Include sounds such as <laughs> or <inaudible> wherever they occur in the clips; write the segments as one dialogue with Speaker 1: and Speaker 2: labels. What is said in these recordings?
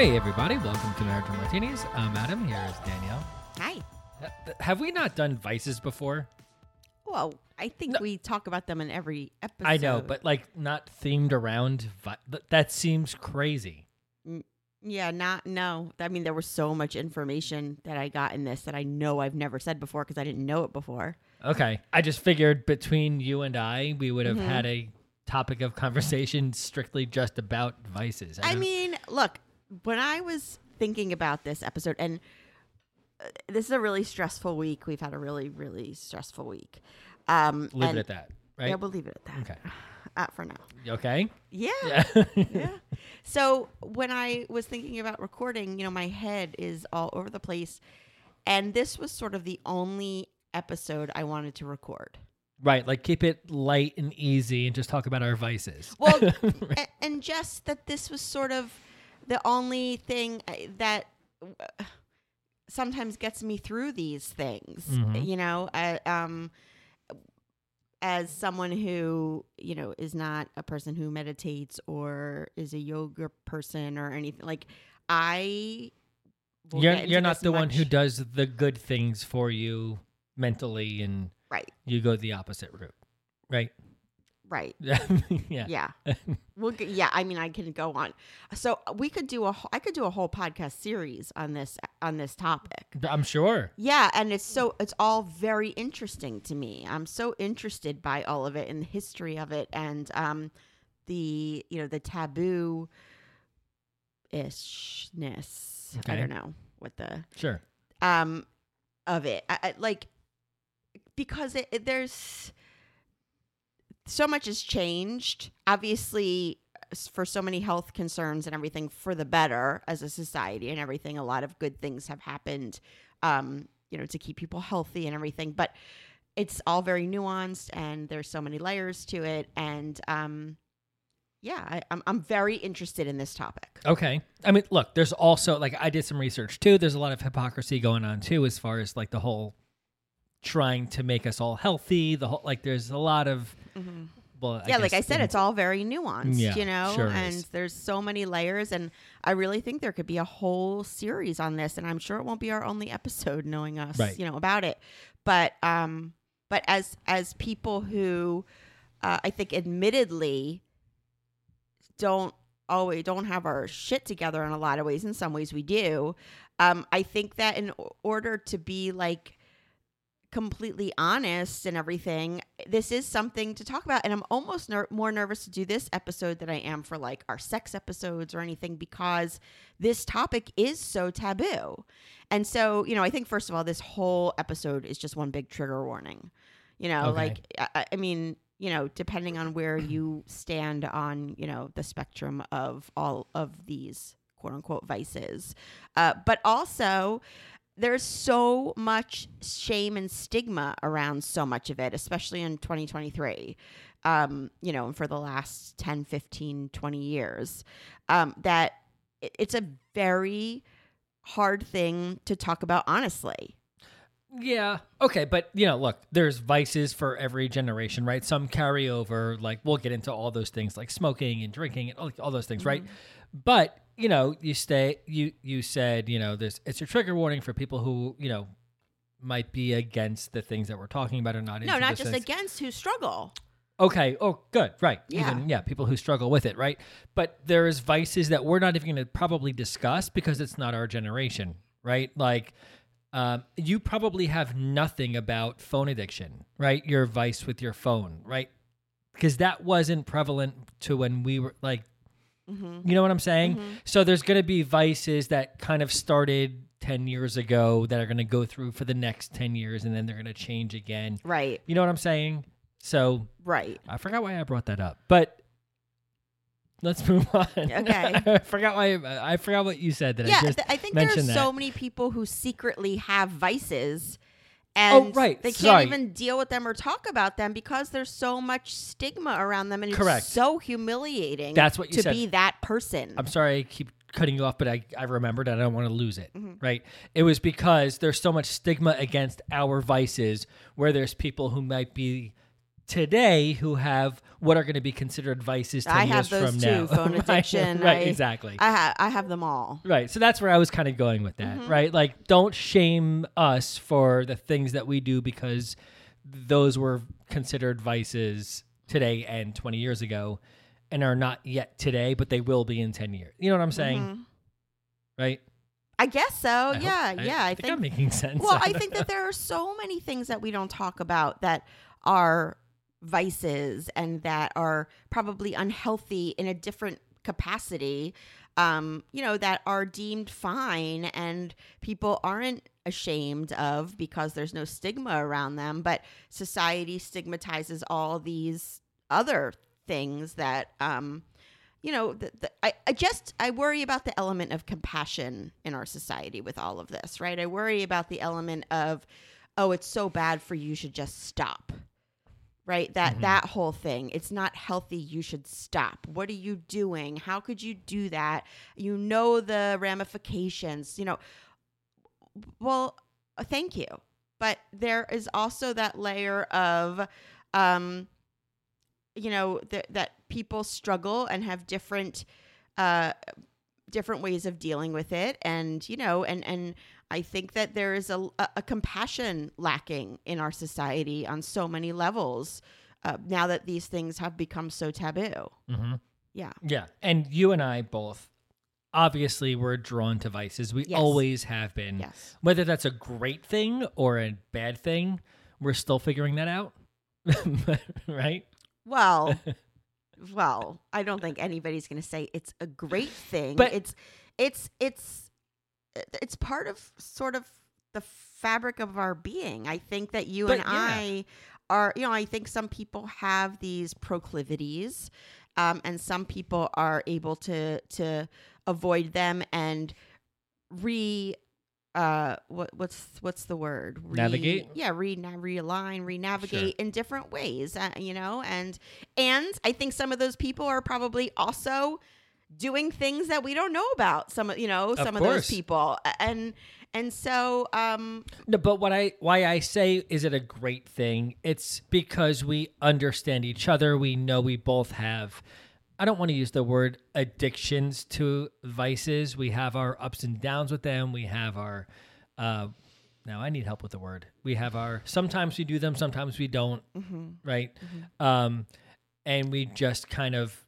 Speaker 1: Hey, everybody. Welcome to American Martinis. I'm Adam. Here is Danielle.
Speaker 2: Hi.
Speaker 1: Have we not done vices before?
Speaker 2: Well, I think we talk about them in every episode.
Speaker 1: I know, but like not themed around. Vi- th- that seems crazy.
Speaker 2: yeah, not no. I mean, there was so much information that I got in this that I know I've never said before because I didn't know it before.
Speaker 1: Okay. I just figured between you and I, we would have
Speaker 2: Mm-hmm.
Speaker 1: had a topic of conversation strictly just about vices.
Speaker 2: I
Speaker 1: don't-
Speaker 2: mean, look, when I was thinking about this episode, and uh, this is a really stressful week. We've had a really, really stressful week. Um,
Speaker 1: leave it at that, right?
Speaker 2: Yeah, we'll leave it at that.
Speaker 1: Okay. <sighs>
Speaker 2: Uh, for now.
Speaker 1: okay.
Speaker 2: Yeah.
Speaker 1: Yeah.
Speaker 2: yeah. <laughs> So when I was thinking about recording, you know, my head is all over the place. And this was sort of the only episode I wanted to record.
Speaker 1: right. Like keep it light and easy and just talk about our vices.
Speaker 2: Well, <laughs> a- and just that this was sort of the only thing uh, that uh, sometimes gets me through these things,
Speaker 1: Mhm.
Speaker 2: you know, uh, um, as someone who, you know, is not a person who meditates or is a yoga person or anything like I
Speaker 1: you're you're not the one who does the good things for you mentally and
Speaker 2: right,
Speaker 1: you go the opposite route. Right?
Speaker 2: Right. <laughs>
Speaker 1: yeah.
Speaker 2: Yeah. We'll get, yeah, I mean I can go on. So we could do a wh- I could do a whole podcast series on this on this topic.
Speaker 1: I'm sure.
Speaker 2: Yeah, and it's so it's all very interesting to me. I'm so interested by all of it and the history of it and um the you know the taboo ishness. I don't know what the
Speaker 1: Sure.
Speaker 2: um of it. I, I, like because it, it- there's so much has changed. Obviously, for so many health concerns and everything for the better as a society and everything, a lot of good things have happened. Um, you know, to keep people healthy and everything, but it's all very nuanced and there's so many layers to it. And um, yeah, I, I'm I'm very interested in this topic.
Speaker 1: Okay. I mean, look, there's also like I did some research too. There's a lot of hypocrisy going on too as far as like the whole trying to make us all healthy, the whole like there's a lot of well,
Speaker 2: yeah, like I said, it's all very nuanced,
Speaker 1: Yeah,
Speaker 2: you know,
Speaker 1: sure
Speaker 2: and
Speaker 1: is.
Speaker 2: there's so many layers, and I really think there could be a whole series on this, and I'm sure it won't be our only episode, knowing us,
Speaker 1: Right.
Speaker 2: you know, about it. But, um, but as as people who, uh, I think, admittedly, don't always don't have our shit together in a lot of ways. In some ways, we do. Um, I think that in order to be like completely honest and everything, this is something to talk about. And I'm almost ner- more nervous to do this episode than I am for like our sex episodes or anything because this topic is so taboo. And so, you know, I think first of all, this whole episode is just one big trigger warning. You know,
Speaker 1: Okay.
Speaker 2: like, I, I mean, you know, depending on where you stand on, you know, the spectrum of all of these quote unquote vices. Uh, but also, there's so much shame and stigma around so much of it, especially in 2023, um, you know, for the last 10, 15, 20 years, um, that it's a very hard thing to talk about honestly.
Speaker 1: Yeah. Okay, but you know, look, there's vices for every generation, right? Some carry over, like we'll get into all those things like smoking and drinking and all, all those things, right? But, you know, you stay you you said, you know, there's it's a trigger warning for people who, you know, might be against the things that we're talking about or not
Speaker 2: No, not just
Speaker 1: things.
Speaker 2: against who struggle.
Speaker 1: Okay. Oh, good. Right.
Speaker 2: Yeah.
Speaker 1: Even yeah, people who struggle with it, right? But there is vices that we're not even going to probably discuss because it's not our generation, right? Like, um, you probably have nothing about phone addiction, right? Your vice with your phone, right? Because that wasn't prevalent to when we were like,
Speaker 2: Mm-hmm.
Speaker 1: you know what I'm saying? So there's going to be vices that kind of started 10 years ago that are going to go through for the next 10 years and then they're going to change again.
Speaker 2: Right.
Speaker 1: You know what I'm saying? So
Speaker 2: Right.
Speaker 1: I forgot why I brought that up, but let's <laughs> move on.
Speaker 2: Okay. <laughs>
Speaker 1: I forgot why I forgot what you said that
Speaker 2: yeah,
Speaker 1: I just
Speaker 2: th- I think there are
Speaker 1: mentioned
Speaker 2: so many people who secretly have vices and
Speaker 1: Oh, right.
Speaker 2: they can't
Speaker 1: Sorry.
Speaker 2: even deal with them or talk about them because there's so much stigma around them and
Speaker 1: Correct.
Speaker 2: it's so humiliating
Speaker 1: That's what you
Speaker 2: to
Speaker 1: said.
Speaker 2: be that person.
Speaker 1: I'm sorry I keep cutting you off, but I, I remembered and I don't want to lose it.
Speaker 2: Mm-hmm.
Speaker 1: Right? It was because there's so much stigma against our vices where there's people who might be today who have what are going to be considered vices 10
Speaker 2: I
Speaker 1: years
Speaker 2: have those
Speaker 1: from
Speaker 2: too,
Speaker 1: now.
Speaker 2: phone <laughs>
Speaker 1: Right,
Speaker 2: addiction.
Speaker 1: right,
Speaker 2: I-
Speaker 1: exactly.
Speaker 2: I have I have them all.
Speaker 1: Right. So that's where I was kind of going with that,
Speaker 2: Mm-hmm.
Speaker 1: right? Like, don't shame us for the things that we do because those were considered vices today and 20 years ago and are not yet today, but they will be in 10 years. You know what I'm saying?
Speaker 2: Mhm.
Speaker 1: Right?
Speaker 2: I guess so.
Speaker 1: I hope-
Speaker 2: yeah, yeah. I, think
Speaker 1: I'm making <laughs> sense.
Speaker 2: Well, I think that there are so many things that we don't talk about that are vices and that are probably unhealthy in a different capacity. Um, you know, that are deemed fine and people aren't ashamed of because there's no stigma around them, but society stigmatizes all these other things that um you know, the, the, I, I just I worry about the element of compassion in our society with all of this, right? I worry about the element of, oh, it's so bad for you, you should just stop, right? That that whole thing, it's not healthy. You should stop. What are you doing? How could you do that? You know the ramifications. You know, well, uh, thank you, but there is also that layer of, um, you know th- that people struggle and have different uh different ways of dealing with it and you know and and i think that there is a, a, a compassion lacking in our society on so many levels uh, now that these things have become so taboo
Speaker 1: hmm
Speaker 2: yeah
Speaker 1: Yeah. And you and I both obviously were drawn to vices. We
Speaker 2: Yes.
Speaker 1: always have been.
Speaker 2: yes
Speaker 1: Whether that's a great thing or a bad thing, we're still figuring that out. <laughs> right?
Speaker 2: well <laughs> well i don't think anybody's going to say it's a great thing
Speaker 1: But-
Speaker 2: it's it's it's it's part of sort of the fabric of our being i think that you and
Speaker 1: yeah.
Speaker 2: i are you know i think some people have these proclivities um, and some people are able to to avoid them and re uh what what's what's the word Re-
Speaker 1: Navigate?
Speaker 2: yeah re realign re-navigate in different ways uh, you know and and i think some of those people are probably also doing things that we don't know about some of you know some of, those people and and so um
Speaker 1: No, but what I why I say is it a great thing? It's because we understand each other. We know we both have I don't want to use the word addictions to vices. We have our ups and downs with them. We have our uh now I need help with the word. We have our sometimes we do them, sometimes we don't, right? Um and we just kind of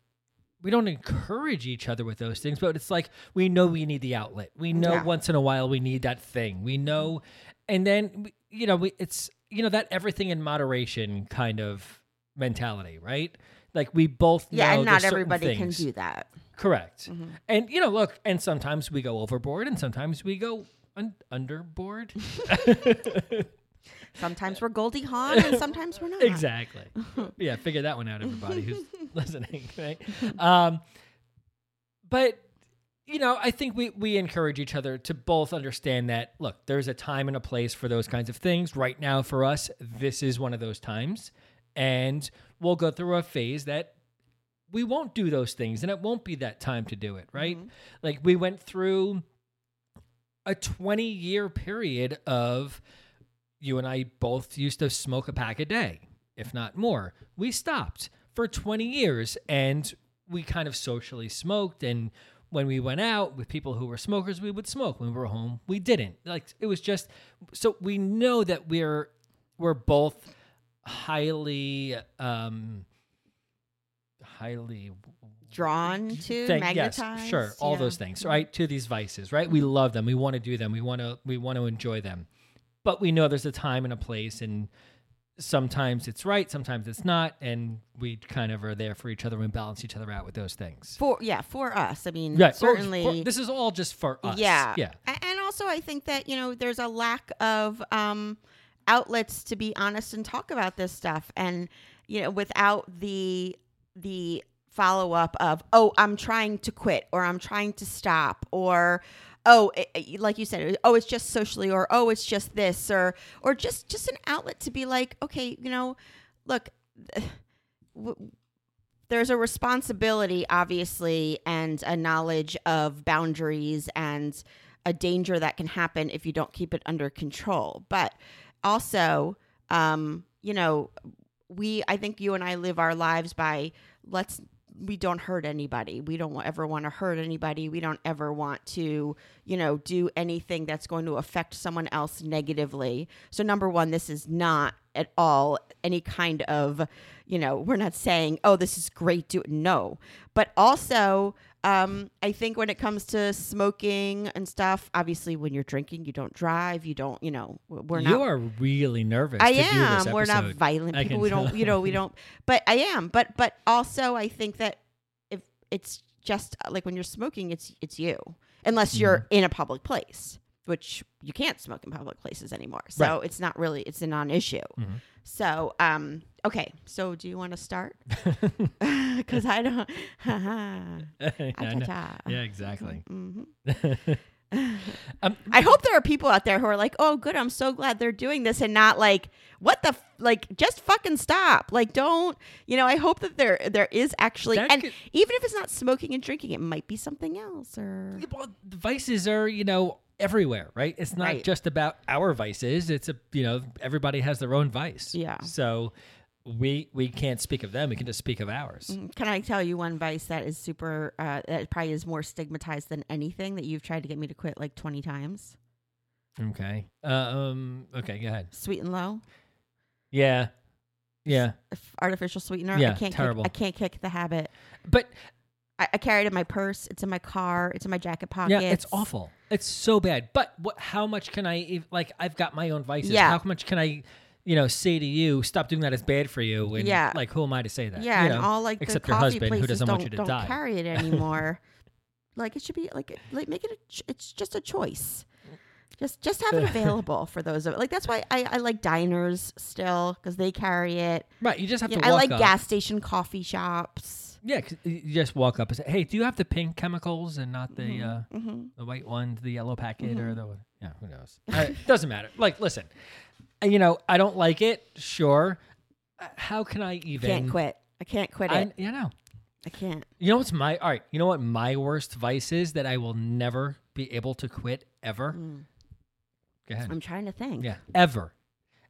Speaker 1: we don't encourage each other with those things, but it's like we know we need the outlet. We know
Speaker 2: Yeah.
Speaker 1: once in a while we need that thing. We know, and then you know we, it's you know that everything in moderation kind of mentality, right? Like we both
Speaker 2: yeah
Speaker 1: know
Speaker 2: and not everybody can do that
Speaker 1: Correct.
Speaker 2: Mm-hmm.
Speaker 1: And you know, look, and sometimes we go overboard, and sometimes we go un- underboard. <laughs> <laughs>
Speaker 2: sometimes we're goldie hawn and sometimes we're not
Speaker 1: exactly. <laughs> yeah, figure that one out, everybody who's <laughs> listening, right? Um, but you know, I think we we encourage each other to both understand that. Look, there's a time and a place for those kinds of things. Right now, for us, this is one of those times, and we'll go through a phase that we won't do those things, and it won't be that time to do it. Right? Like we went through a 20 year period of you and I both used to smoke a pack a day, if not more. We stopped for 20 years and we kind of socially smoked. And when we went out with people who were smokers, we would smoke. When we were home, we didn't. Like it was just so we know that we're we're both highly um highly
Speaker 2: drawn to,
Speaker 1: thing- yes,
Speaker 2: magnetized.
Speaker 1: sure, all
Speaker 2: yeah.
Speaker 1: those things, right? To these vices, right? We love them. We want to do them. We want to we want to enjoy them. But we know there's a time and a place and sometimes it's right, sometimes it's not, and we kind of are there for each other and balance each other out with those things.
Speaker 2: For yeah, for us. I mean,
Speaker 1: Right.
Speaker 2: certainly.
Speaker 1: for- this is all just for us.
Speaker 2: Yeah.
Speaker 1: Yeah.
Speaker 2: And also, I think that, you know, there's a lack of um, outlets to be honest and talk about this stuff. And, you know, without the, the, follow up of oh i'm trying to quit or i'm trying to stop or oh it, it- like you said oh it's just socially or oh it's just this or or just just an outlet to be like okay you know look <sighs> w- there's a responsibility obviously and a knowledge of boundaries and a danger that can happen if you don't keep it under control. But also um you know we i think you and i live our lives by let's we don't hurt anybody. We don't ever want to hurt anybody. We don't ever want to you know do anything that's going to affect someone else negatively. So number one this is not at all any kind of you know we're not saying oh this is great do it no. But also um, I think when it comes to smoking and stuff, obviously when you're drinking, you don't drive, you don't, you know, we're not.
Speaker 1: you are really nervous.
Speaker 2: I
Speaker 1: to do this
Speaker 2: am. We're not violent people. We don't, you know, we don't. But I am. But but also, I think that if it's just uh, like when you're smoking, it's it's you, unless you're
Speaker 1: Mm-hmm.
Speaker 2: in a public place, which you can't smoke in public places anymore. So
Speaker 1: Right.
Speaker 2: it's not really it's a non-issue.
Speaker 1: Mhm.
Speaker 2: So um, okay. So do you want to start? <laughs> Because I don't. <laughs>
Speaker 1: I know. Yeah, exactly.
Speaker 2: Mhm. <laughs>
Speaker 1: um,
Speaker 2: I hope there are people out there who are like, "Oh, good, I'm so glad they're doing this," and not like, "What the f-? like? Just fucking stop!" Like, don't you know? I hope that there there is actually, and
Speaker 1: could-
Speaker 2: even if it's not smoking and drinking, it might be something else. Or
Speaker 1: well, the vices are you know everywhere, right? It's not
Speaker 2: Right.
Speaker 1: just about our vices. It's a you know everybody has their own vice.
Speaker 2: Yeah.
Speaker 1: So we we can't speak of them. We can just speak of ours.
Speaker 2: Mm, can I tell you one vice that is super? Uh, that probably is more stigmatized than anything that you've tried to get me to quit like twenty times.
Speaker 1: Okay. Uh, um. Okay. Go ahead.
Speaker 2: Sweet and low,
Speaker 1: Yeah. Yeah.
Speaker 2: Artificial sweetener.
Speaker 1: Yeah,
Speaker 2: I can't.
Speaker 1: terrible.
Speaker 2: Kick, I can't kick the habit.
Speaker 1: But
Speaker 2: I, I carry it in my purse. It's in my car. It's in my jacket pocket.
Speaker 1: yeah, it's awful. It's so bad. But what? How much can I? Like, I've got my own vices.
Speaker 2: Yeah.
Speaker 1: How much can I? You know, say to you, stop doing that. It's bad for you. And
Speaker 2: Yeah.
Speaker 1: like, who am I to say that?
Speaker 2: Yeah,
Speaker 1: You
Speaker 2: and all like
Speaker 1: except
Speaker 2: the
Speaker 1: your
Speaker 2: coffee
Speaker 1: husband, who
Speaker 2: places
Speaker 1: doesn't
Speaker 2: don't,
Speaker 1: want you to
Speaker 2: don't
Speaker 1: die.
Speaker 2: carry it <laughs> anymore. like it should be like like make it a ch- it's just a choice. Just just have it <laughs> available for those of like that's why I, I like diners still because they carry it.
Speaker 1: right. You just have
Speaker 2: You
Speaker 1: to
Speaker 2: know, I like
Speaker 1: up.
Speaker 2: gas station coffee shops.
Speaker 1: Yeah, 'cause you just walk up and say, "Hey, do you have the pink chemicals and not the uh,
Speaker 2: hmm
Speaker 1: the white one, the yellow packet,
Speaker 2: Mm-hmm.
Speaker 1: or the yeah, who knows? <laughs> Uh, doesn't matter. Like, listen, uh, you know, I don't like it. Sure, Uh, how can I even?
Speaker 2: Can't quit. I can't quit
Speaker 1: I,
Speaker 2: it.
Speaker 1: you know,
Speaker 2: I can't.
Speaker 1: you know what's my all right. You know what my worst vice is that I will never be able to quit ever.
Speaker 2: Mm.
Speaker 1: Go ahead.
Speaker 2: I'm trying to think.
Speaker 1: Yeah, ever.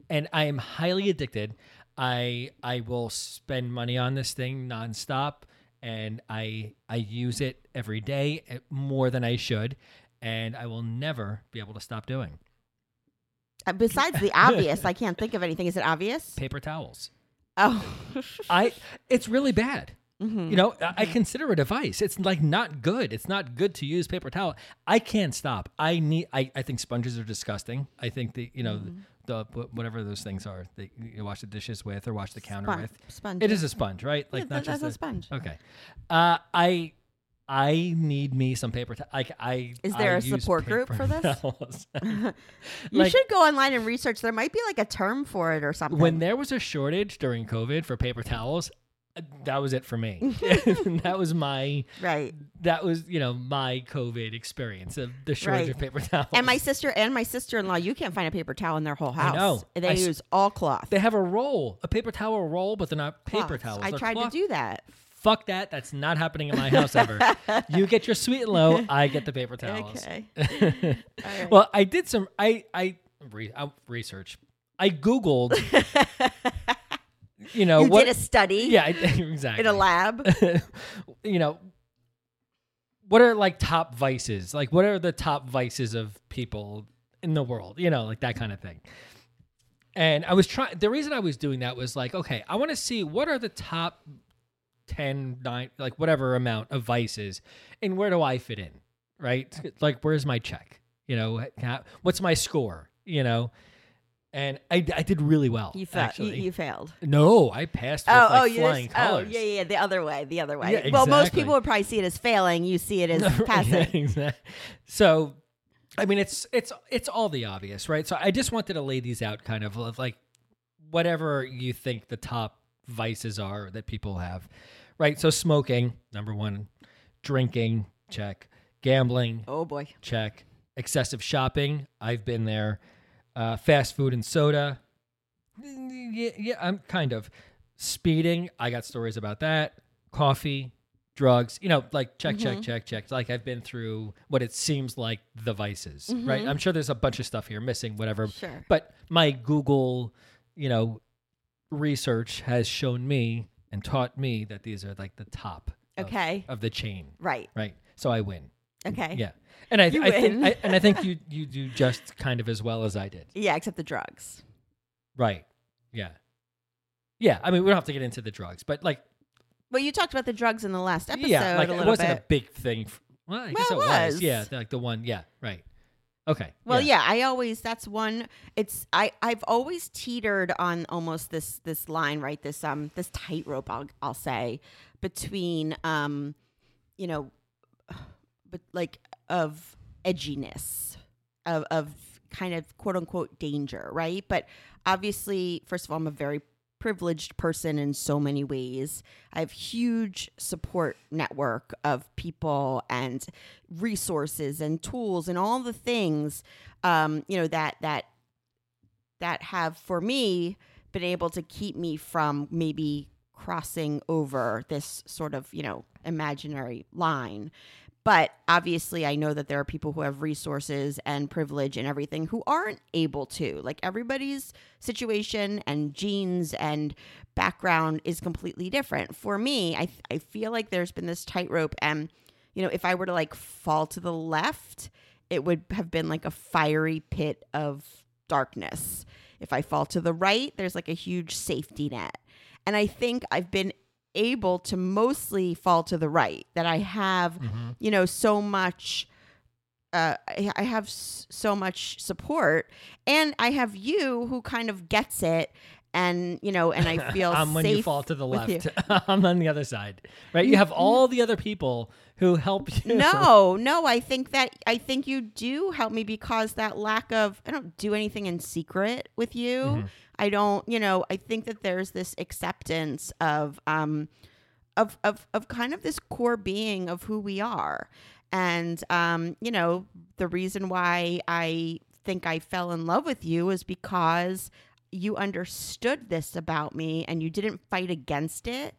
Speaker 1: And I am highly addicted. I I will spend money on this thing nonstop, and I I use it every day eh, more than I should, and I will never be able to stop doing
Speaker 2: Uh, besides the obvious, I can't think of anything. Is it obvious?
Speaker 1: paper towels.
Speaker 2: Oh. <laughs>
Speaker 1: I it's really bad.
Speaker 2: Mhm.
Speaker 1: You know, I I consider it a vice. It's like not good. It's not good to use paper towel. I can't stop. I need. I, I think sponges are disgusting. I think the you know
Speaker 2: Mm-hmm.
Speaker 1: The, whatever those things are that you wash the dishes with or wash the counter
Speaker 2: Spon-
Speaker 1: with.
Speaker 2: sponge.
Speaker 1: It is a sponge, right?
Speaker 2: Yeah,
Speaker 1: Like
Speaker 2: that-
Speaker 1: not just
Speaker 2: that's a sponge.
Speaker 1: Okay. Uh, I I need me some paper. T- like I
Speaker 2: Is there
Speaker 1: I
Speaker 2: a support group for this? <laughs> <laughs> You
Speaker 1: Like-
Speaker 2: should go online and research. There might be like a term for it or something.
Speaker 1: when there was a shortage during COVID for paper towels, that was it for me. <laughs> <laughs> that was my
Speaker 2: right.
Speaker 1: that was you know my COVID experience of the shortage
Speaker 2: Right.
Speaker 1: of paper towels.
Speaker 2: And my sister and my sister in law, you can't find a paper towel in their whole
Speaker 1: I
Speaker 2: house.
Speaker 1: know.
Speaker 2: They
Speaker 1: I s-
Speaker 2: use all cloth.
Speaker 1: they have a roll, a paper towel roll, but they're not paper
Speaker 2: Cloths.
Speaker 1: towels.
Speaker 2: I
Speaker 1: They're
Speaker 2: tried
Speaker 1: cloth.
Speaker 2: to do that.
Speaker 1: Fuck that. That's not happening in my house ever. <laughs> you get your sweet and low. I get the paper towels.
Speaker 2: Okay. Right.
Speaker 1: well, I did some. I I, re, I research. I googled. You know
Speaker 2: you
Speaker 1: what?
Speaker 2: did a study
Speaker 1: yeah, <laughs> exactly.
Speaker 2: in a lab. <laughs>
Speaker 1: you know, what are like top vices? Like, what are the top vices of people in the world? You know, like that kind of thing. And I was trying. The reason I was doing that was like, okay, I want to see what are the top 10, 9, like whatever amount of vices. And where do I fit in? Right? Like, where's my check? You know, what's my score? You know? And I, I did really well.
Speaker 2: You, fa- you, you failed.
Speaker 1: no, I passed with
Speaker 2: Oh,
Speaker 1: like
Speaker 2: oh,
Speaker 1: flying
Speaker 2: just, oh,
Speaker 1: colors.
Speaker 2: yeah, yeah, the other way, the other way.
Speaker 1: Yeah, exactly.
Speaker 2: Well, most people would probably see it as failing. You see it as <laughs>
Speaker 1: Yeah,
Speaker 2: passing. <laughs>
Speaker 1: exactly. So, I mean, it's it's it's all the obvious, right? So I just wanted to lay these out, kind of of like whatever you think the top vices are that people have, right? So smoking, number one, drinking, check, gambling,
Speaker 2: Oh boy.
Speaker 1: check, excessive shopping, I've been there, uh, fast food and soda, yeah, yeah, I'm kind of speeding. I got stories about that. Coffee, drugs, you know, like check, check, check, check. Like I've been through what it seems like the vices, right? I'm sure there's a bunch of stuff here missing, whatever.
Speaker 2: Sure.
Speaker 1: But my Google, you know, research has shown me and taught me that these are like the top of-
Speaker 2: Okay.
Speaker 1: of, the chain,
Speaker 2: Right.
Speaker 1: right? So I win.
Speaker 2: Okay.
Speaker 1: Yeah. And I, I think. I, and I think <laughs> you, you do just kind of as well as I did.
Speaker 2: Yeah, except the drugs.
Speaker 1: Right. Yeah. Yeah. I mean, we don't have to get into the drugs, but like,
Speaker 2: Well, you talked about the drugs in the last episode
Speaker 1: yeah, like it wasn't
Speaker 2: bit.
Speaker 1: a big thing. f well, I guess
Speaker 2: Well,
Speaker 1: it
Speaker 2: it
Speaker 1: was.
Speaker 2: was.
Speaker 1: Yeah. Like the one. Yeah. Right. Okay.
Speaker 2: Well, yeah. I always that's one. It's I I've always teetered on almost this this line, right? This um this tightrope. I'll I'll say between um, you know, <sighs> but like of edginess of of kind of quote unquote danger, right? But obviously, first of all, I'm a very privileged person in so many ways. I have huge support network of people and resources and tools and all the things um, you know that that that have for me been able to keep me from maybe crossing over this sort of you know imaginary line but obviously i know that there are people who have resources and privilege and everything who aren't able to. Like everybody's situation and genes and background is completely different. For me i, I feel like there's been this tightrope and you know if i were to like fall to the left it would have been like a fiery pit of darkness. If i fall to the right there's like a huge safety net. And i think i've been able to mostly fall to the right that i have you know so much uh, I, have so much support and i have you who kind of gets it and you know and i <laughs> feel
Speaker 1: I'm when you fall to the left. <laughs> I'm on the other side, right? You have all the other people who help <laughs> you.
Speaker 2: no, no, I think that I think you do help me because that lack of I don't do anything in secret with you.
Speaker 1: Mm-hmm.
Speaker 2: I don't, you know, I think that there's this acceptance of um of of of kind of this core being of who we are. And um, you know, the reason why I think I fell in love with you is because you understood this about me and you didn't fight against it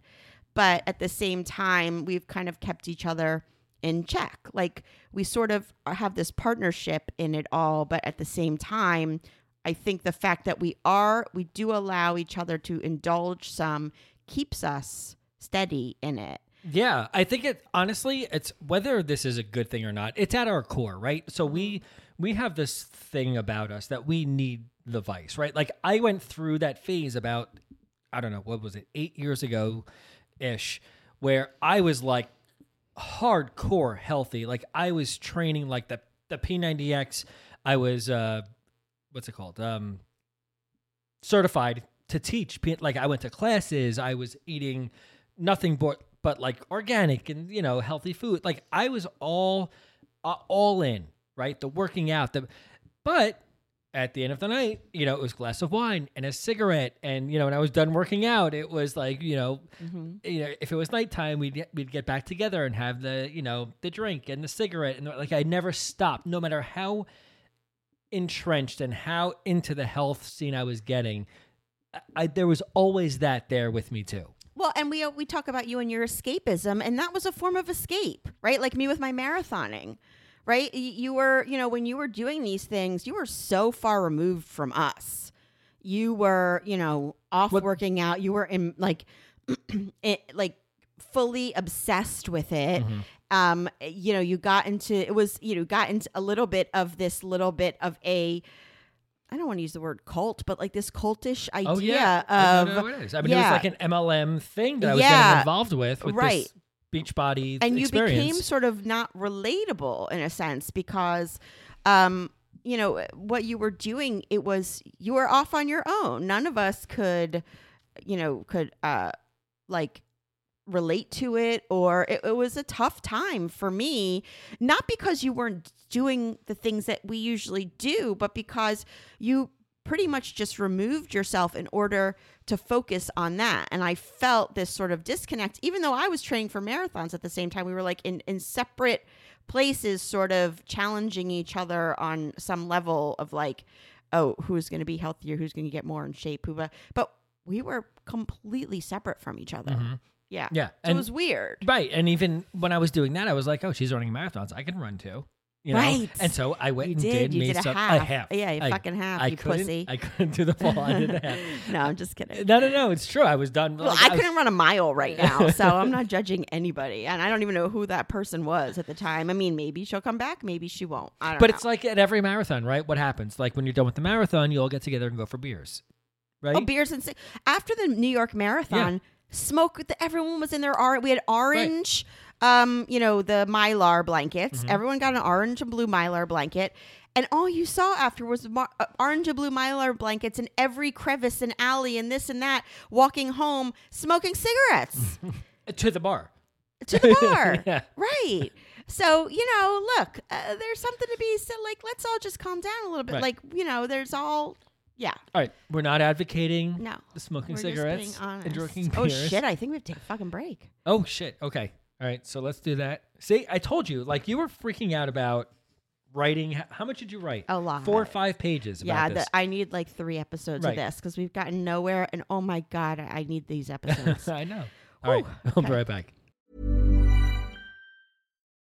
Speaker 2: but at the same time we've kind of kept each other in check like we sort of have this partnership in it all but at the same time i think the fact that we are we do allow each other to indulge some keeps us steady in it
Speaker 1: Yeah, I think it honestly, it's whether this is a good thing or not. It's at our core, right? So we we have this thing about us that we need the vice, right? Like I went through that phase about I don't know what was it, eight years ago, ish, where I was like hardcore healthy. Like I was training like the the P90X. I was uh, what's it called? Um, certified to teach. Like I went to classes. I was eating nothing but but like organic and you know healthy food. Like I was all uh, all in, right? The working out, the but at the end of the night, you know, it was a glass of wine and a cigarette, and you know, when I was done working out, it was like you know, you know, if it was nighttime, we'd we'd get back together and have the you know the drink and the cigarette, and like I never stopped, no matter how entrenched and how into the health scene I was getting. I, there was always that there with me too.
Speaker 2: Well, and we uh, we talk about you and your escapism, and that was a form of escape, right? Like me with my marathoning, right? Y- You were, you know, when you were doing these things, you were so far removed from us. You were, you know, off
Speaker 1: What-
Speaker 2: working out. You were in like, <clears throat> it, like fully obsessed with it. Um, you know, you got into it was, you know, got into a little bit of this little bit of a I don't want to use the word cult, but like this cultish idea
Speaker 1: Oh yeah,
Speaker 2: of
Speaker 1: I know what it is. I mean,
Speaker 2: yeah.
Speaker 1: it was like an MLM thing that I was
Speaker 2: Yeah.
Speaker 1: getting involved with, with
Speaker 2: Right.
Speaker 1: this Beachbody
Speaker 2: and you became sort of not relatable in a sense because um you know what you were doing it was you were off on your own none of us could you know could uh like relate to it or it, it was a tough time for me not because you weren't doing the things that we usually do but because you pretty much just removed yourself in order to focus on that. And i felt this sort of disconnect even though i was training for marathons at the same time we were like in, in separate places sort of challenging each other on some level of like oh who's going to be healthier who's going to get more in shape who but we were completely separate from each other mm-hmm. Yeah
Speaker 1: Yeah,
Speaker 2: so
Speaker 1: and-
Speaker 2: it was weird
Speaker 1: Right. And even when I was doing that, I was like, oh, she's running marathons. I can run too. You know?
Speaker 2: Right.
Speaker 1: And so I went
Speaker 2: You
Speaker 1: and
Speaker 2: did.
Speaker 1: did,
Speaker 2: You
Speaker 1: me
Speaker 2: did a
Speaker 1: some-
Speaker 2: half. Yeah, you
Speaker 1: I-
Speaker 2: fucking half,
Speaker 1: I
Speaker 2: you pussy.
Speaker 1: I couldn't do the full. I did the half. <laughs>
Speaker 2: no i'm just kidding
Speaker 1: No, no, no. It's true. I was done.
Speaker 2: Well,
Speaker 1: like,
Speaker 2: I
Speaker 1: was-
Speaker 2: couldn't run a mile right now, <laughs> so I'm not judging anybody, and I don't even know who that person was at the time. I mean, maybe she'll come back, maybe she won't. I don't
Speaker 1: But
Speaker 2: know.
Speaker 1: it's like at every marathon, right? What happens? Like when you're done with the marathon, you all get together and go for beers, right?
Speaker 2: oh, beers and after the New York Marathon, smoke. Everyone was in their or We had orange, um, you know, the mylar blankets.
Speaker 1: Mm-hmm.
Speaker 2: Everyone got an orange and blue mylar blanket. And all you saw after was mar- uh, orange and blue mylar blankets in every crevice and alley and this and that, walking home smoking cigarettes. <laughs>
Speaker 1: to the bar.
Speaker 2: to the bar. <laughs>
Speaker 1: Yeah.
Speaker 2: Right. So, you know, look, uh, there's something to be said. Like, let's all just calm down a little bit.
Speaker 1: Right.
Speaker 2: Like, you know, there's all, yeah.
Speaker 1: All right, we're not advocating
Speaker 2: No.
Speaker 1: smoking
Speaker 2: We're
Speaker 1: cigarettes and drinking
Speaker 2: oh,
Speaker 1: beers.
Speaker 2: shit. I think we have to take a fucking break.
Speaker 1: Oh shit. Okay. All right. So let's do that. See, I told you, like you were freaking out about writing. How much did you write?
Speaker 2: A lot.
Speaker 1: Four or five pages about
Speaker 2: yeah.
Speaker 1: this.
Speaker 2: The, I need like three episodes
Speaker 1: Right.
Speaker 2: of this because we've gotten nowhere. And oh my God, I need these <laughs> episodes.
Speaker 1: I know. All right.
Speaker 2: Whew. <laughs>
Speaker 1: I'll be right back.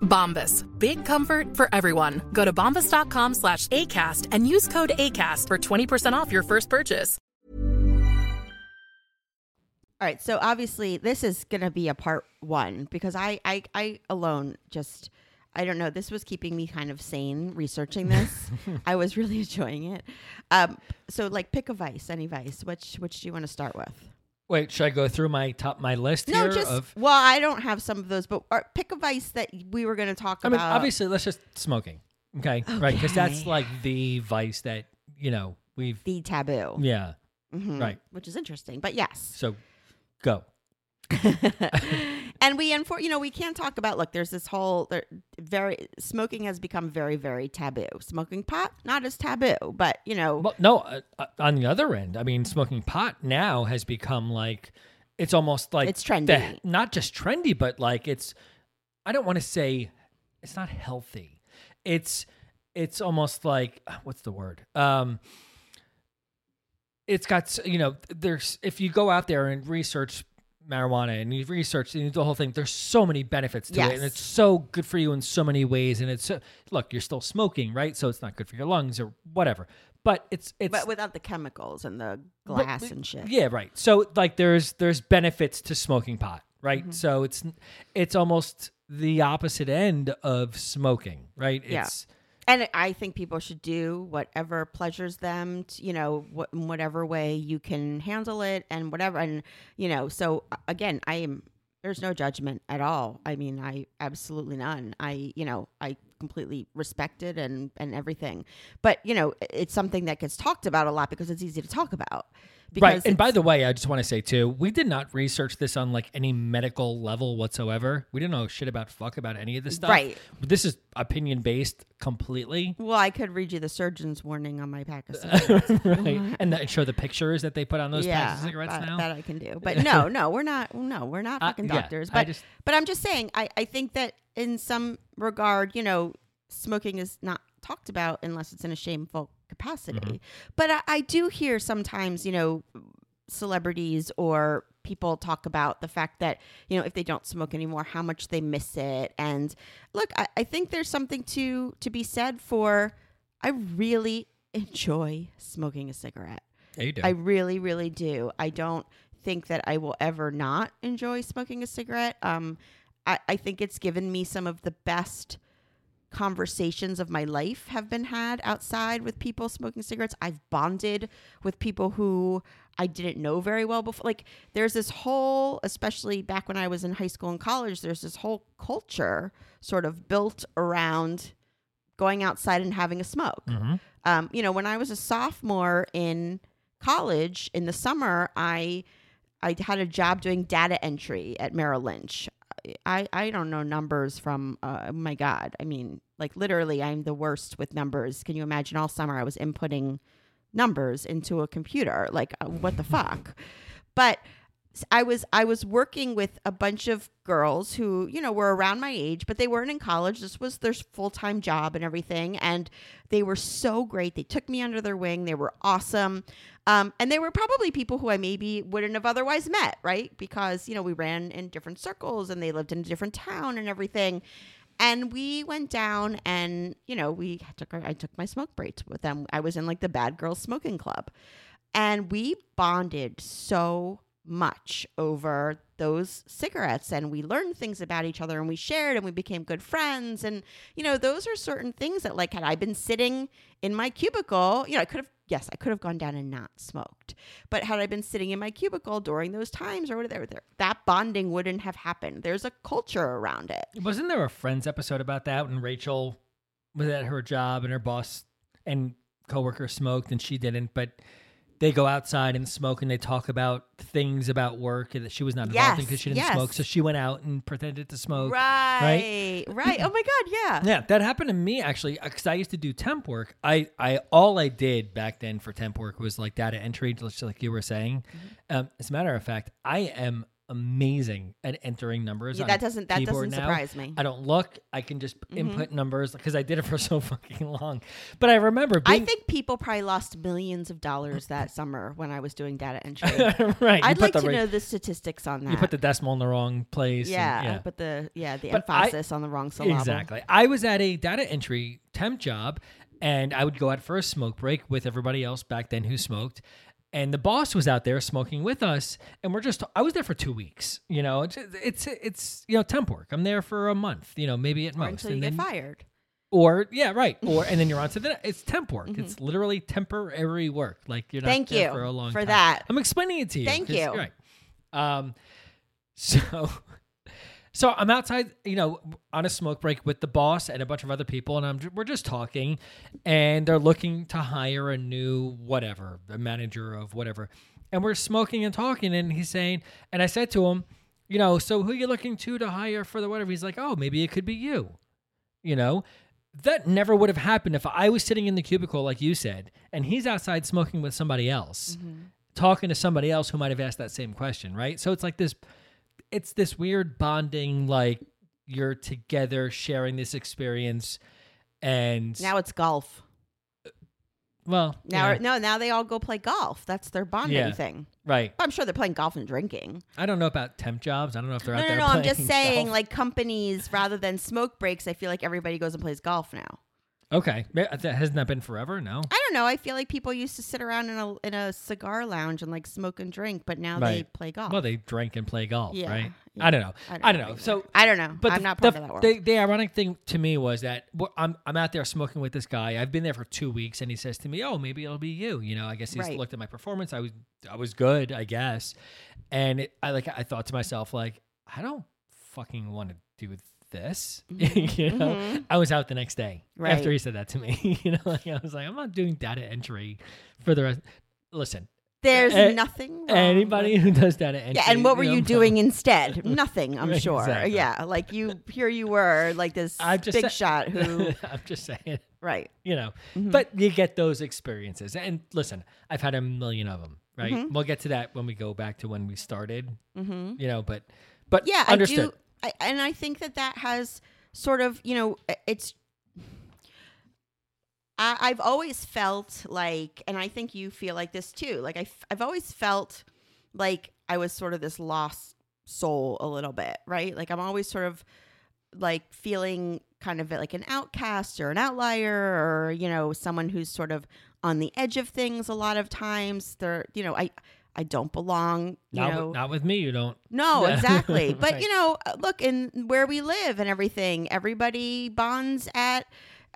Speaker 3: Bombas. Big comfort for everyone. Go to bombas.com slash ACAST and use code ACAST for 20% off your first purchase.
Speaker 2: All right, so obviously this is gonna be a part one because I, I, I alone just, I don't know. This was keeping me kind of sane researching this. <laughs> I was really enjoying it. Um, so like, pick a vice, any vice. Which, which do you want to start with?
Speaker 1: Wait, should I go through my top my list
Speaker 2: No,
Speaker 1: here
Speaker 2: just
Speaker 1: of?
Speaker 2: well, I don't have some of those, but or pick a vice that we were going to talk
Speaker 1: I mean,
Speaker 2: about.
Speaker 1: obviously, let's just smoking. Okay, right? Because that's like the vice that you know we've.
Speaker 2: the taboo,
Speaker 1: Yeah.
Speaker 2: Mhm,
Speaker 1: right.
Speaker 2: Which is interesting, but yes.
Speaker 1: So, go. <laughs> <laughs>
Speaker 2: and we unfor- you know we can't talk about look there's this whole there, very smoking has become very very taboo smoking pot not as taboo but you know
Speaker 1: Well, no, uh, uh, on the other end, I mean, smoking pot now has become like it's almost like
Speaker 2: It's trendy.
Speaker 1: the- not just trendy, but like it's. I don't want to say it's not healthy. It's it's almost like what's the word? Um, it's got you know there's if you go out there and research marijuana and you research and the whole thing there's so many benefits to it and it's so good for you in so many ways and it's so, look you're still smoking right? So it's not good for your lungs or whatever but it's it's
Speaker 2: but without the chemicals and the
Speaker 1: but-
Speaker 2: glass and shit.
Speaker 1: Yeah right. So like there's there's benefits to smoking pot right?
Speaker 2: Mm-hmm.
Speaker 1: so it's it's almost the opposite end of smoking right?
Speaker 2: Yeah. And i think people should do whatever pleasures them t you know in whatever way you can handle it and whatever and you know so again i am there's no judgment at all. I mean i absolutely none. I you know i completely respect it and and everything. But you know it's something that gets talked about a lot because it's easy to talk about
Speaker 1: right and by the way i just want to say too we did not research this on like any medical level whatsoever we didn't know shit about fuck about any of this stuff
Speaker 2: Right.
Speaker 1: this is opinion based completely
Speaker 2: well i could read you the surgeon's warning on my pack of <laughs> cigarettes
Speaker 1: right and, the, and show the pictures that they put on those packs of cigarettes
Speaker 2: that,
Speaker 1: now
Speaker 2: that I can do. But <laughs> no, no, we're not. No, we're not
Speaker 1: Uh,
Speaker 2: fucking
Speaker 1: yeah,
Speaker 2: doctors.
Speaker 1: I
Speaker 2: But
Speaker 1: just-
Speaker 2: but I'm just saying. I I think that in some regard, you know, smoking is not talked about unless it's in a shameful capacity.
Speaker 1: Mm-hmm.
Speaker 2: But I, I do hear sometimes, you know, celebrities or people talk about the fact that you know if they don't smoke anymore, how much they miss it. And look, I, I think there's something to to be said for. I really enjoy smoking a cigarette.
Speaker 1: Yeah, you do.
Speaker 2: I really, really do. I don't think that I will ever not enjoy smoking a cigarette. Um, I, I think it's given me some of the best conversations of my life have been had outside with people smoking cigarettes. I've bonded with people who I didn't know very well before. Like there's this whole, especially back when I was in high school and college, there's this whole culture sort of built around going outside and having a smoke. Um, you know, when I was a sophomore in college in the summer, I I had a job doing data entry at Merrill Lynch. I, I don't know numbers from uh, my god i mean like literally i'm the worst with numbers. Can you imagine all summer i was inputting numbers into a computer? Like uh, what the fuck? But i was i was working with a bunch of girls who you know were around my age but they weren't in college this was their full-time job and everything and they were so great they took me under their wing they were awesome um, and they were probably people who I maybe wouldn't have otherwise met, right? Because, you know, we ran in different circles and they lived in a different town and everything. And we went down and, you know, we took our, I took my smoke breaks with them. I was in like the bad girls smoking club. And we bonded so much over those cigarettes and we learned things about each other and we shared and we became good friends and you know those are certain things that like had I been sitting in my cubicle you know I could have yes I could have gone down and not smoked. But had I been sitting in my cubicle during those times or whatever that bonding wouldn't have happened. There's a culture around it.
Speaker 1: Wasn't there a Friends episode about that when Rachel was at her job and her boss and coworker smoked and she didn't, but they go outside and smoke and they talk about things about work and that she was not involved in
Speaker 2: Yes,
Speaker 1: because she didn't
Speaker 2: yes.
Speaker 1: smoke, so she went out and pretended to smoke.
Speaker 2: right right oh my god yeah <clears throat>
Speaker 1: Yeah, that happened to me actually because I used to do temp work. I, I all I did back then for temp work was like data entry, just like you were saying.
Speaker 2: Mm-hmm.
Speaker 1: Um, as a matter of fact, I am amazing at entering numbers.
Speaker 2: Yeah, that doesn't- that doesn't
Speaker 1: now.
Speaker 2: surprise me. Mm-hmm.
Speaker 1: I don't look. I can just input numbers because I did it for <laughs> so fucking long. But I remember
Speaker 2: I think people probably lost millions of dollars <laughs> that summer when I was doing data <laughs> entry
Speaker 1: right.
Speaker 2: I'd like to
Speaker 1: ra-
Speaker 2: know the statistics on that
Speaker 1: You put the decimal in the wrong place. and-
Speaker 2: yeah,
Speaker 1: yeah.
Speaker 2: but the yeah the
Speaker 1: But I-
Speaker 2: emphasis on the wrong syllable
Speaker 1: Exactly. I was at a data entry temp job and I would go out for a smoke break with everybody else back then who smoked. And the boss was out there smoking with us, and we're just. I was there for two weeks. You know, it's it's, it's you know temp work. I'm there for a month. You know, maybe at
Speaker 2: or
Speaker 1: most.
Speaker 2: until you
Speaker 1: and
Speaker 2: get fired.
Speaker 1: Or yeah, right. Or <laughs> and then you're on to the. It's temp work. It's literally temporary work. Like you're not
Speaker 2: Mm-hmm. Thank
Speaker 1: there
Speaker 2: you
Speaker 1: for a long
Speaker 2: for
Speaker 1: time.
Speaker 2: that.
Speaker 1: I'm explaining it to you.
Speaker 2: thank you.
Speaker 1: Right. Um. <laughs> So. So I'm outside, you know, on a smoke break with the boss and a bunch of other people, and I'm we're just talking, and they're looking to hire a new whatever, a manager of whatever, and we're smoking and talking, and he's saying, and I said to him, you know, so who are you looking to to hire for the whatever? He's like, oh, maybe it could be you, you know. That never would have happened if I was sitting in the cubicle like you said, and he's outside smoking with somebody else, mm-hmm. talking to somebody else who might have asked that same question, right? So it's like this it's this weird bonding like you're together sharing this experience and
Speaker 2: Now it's golf.
Speaker 1: Uh, well
Speaker 2: Now
Speaker 1: yeah,
Speaker 2: no, now they all go play golf. That's their bonding
Speaker 1: Yeah.
Speaker 2: thing.
Speaker 1: right
Speaker 2: I'm sure they're playing golf and drinking.
Speaker 1: i don't know about temp jobs i don't know if they're
Speaker 2: No,
Speaker 1: out
Speaker 2: no,
Speaker 1: there
Speaker 2: no. I'm just <laughs> saying,
Speaker 1: golf.
Speaker 2: like companies, rather than smoke breaks, I feel like everybody goes and plays golf now.
Speaker 1: Okay uh, that hasn't that been forever no
Speaker 2: I don't know. I feel like people used to sit around in a in a cigar lounge and like smoke and drink, but now they play golf.
Speaker 1: well they drink and play golf
Speaker 2: Yeah,
Speaker 1: right
Speaker 2: yeah.
Speaker 1: i don't know i don't, know
Speaker 2: either.
Speaker 1: so
Speaker 2: I don't know.
Speaker 1: But
Speaker 2: I'm
Speaker 1: the,
Speaker 2: not
Speaker 1: the,
Speaker 2: of that world.
Speaker 1: The, the ironic thing to me was that I'm I'm out there smoking with this guy. I've been there for two weeks, and he says to me, "Oh, maybe it'll be you." You know, I guess he's
Speaker 2: Right.
Speaker 1: looked at my performance. I was I was good, I guess, and it, I like I thought to myself like I don't fucking want to do this. <laughs> you know, I was out the next day
Speaker 2: Mm-hmm. Right.
Speaker 1: after he said that to me. <laughs> you know, like I was like, I'm not doing data entry for the rest. Listen,
Speaker 2: There's
Speaker 1: a-
Speaker 2: nothing. Wrong
Speaker 1: anybody who does data entry,
Speaker 2: Yeah, and what were
Speaker 1: know,
Speaker 2: you doing instead? <laughs> Nothing, I'm sure.
Speaker 1: exactly.
Speaker 2: Yeah, like you here you were, like this
Speaker 1: I'm just
Speaker 2: big
Speaker 1: sa-
Speaker 2: shot who
Speaker 1: I'm just saying.
Speaker 2: right.
Speaker 1: you know
Speaker 2: Mm-hmm.
Speaker 1: but you get those experiences and listen i've had a million of them right
Speaker 2: Mm-hmm.
Speaker 1: we'll get to that when we go back to when we started mm-hmm. you know but but
Speaker 2: Yeah,
Speaker 1: understood
Speaker 2: I do. I, and I think that that has sort of, you know, it's. I, I've always felt like, and I think you feel like this too. Like I, I've always felt like I was sort of this lost soul a little bit, right? Like I'm always sort of like feeling kind of like an outcast or an outlier or you know someone who's sort of on the edge of things a lot of times they're you know i i don't belong
Speaker 1: Not,
Speaker 2: know
Speaker 1: with, not with me, you don't.
Speaker 2: no <laughs>
Speaker 1: Yeah.
Speaker 2: exactly <laughs> but
Speaker 1: Right.
Speaker 2: you know uh, look in where we live and everything everybody bonds at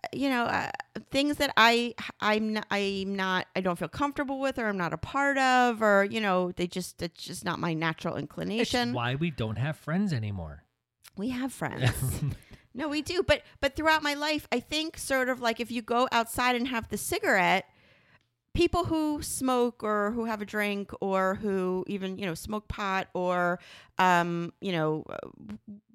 Speaker 2: uh, you know uh, things that i i'm not, i'm not i don't feel comfortable with or i'm not a part of or you know they just it's just not my natural
Speaker 1: It's
Speaker 2: inclination
Speaker 1: why we don't have friends anymore.
Speaker 2: we have <laughs> friends. no, we do. But but throughout my life, I think sort of like if you go outside and have the cigarette, people who smoke or who have a drink or who even, you know, smoke pot or um, you know,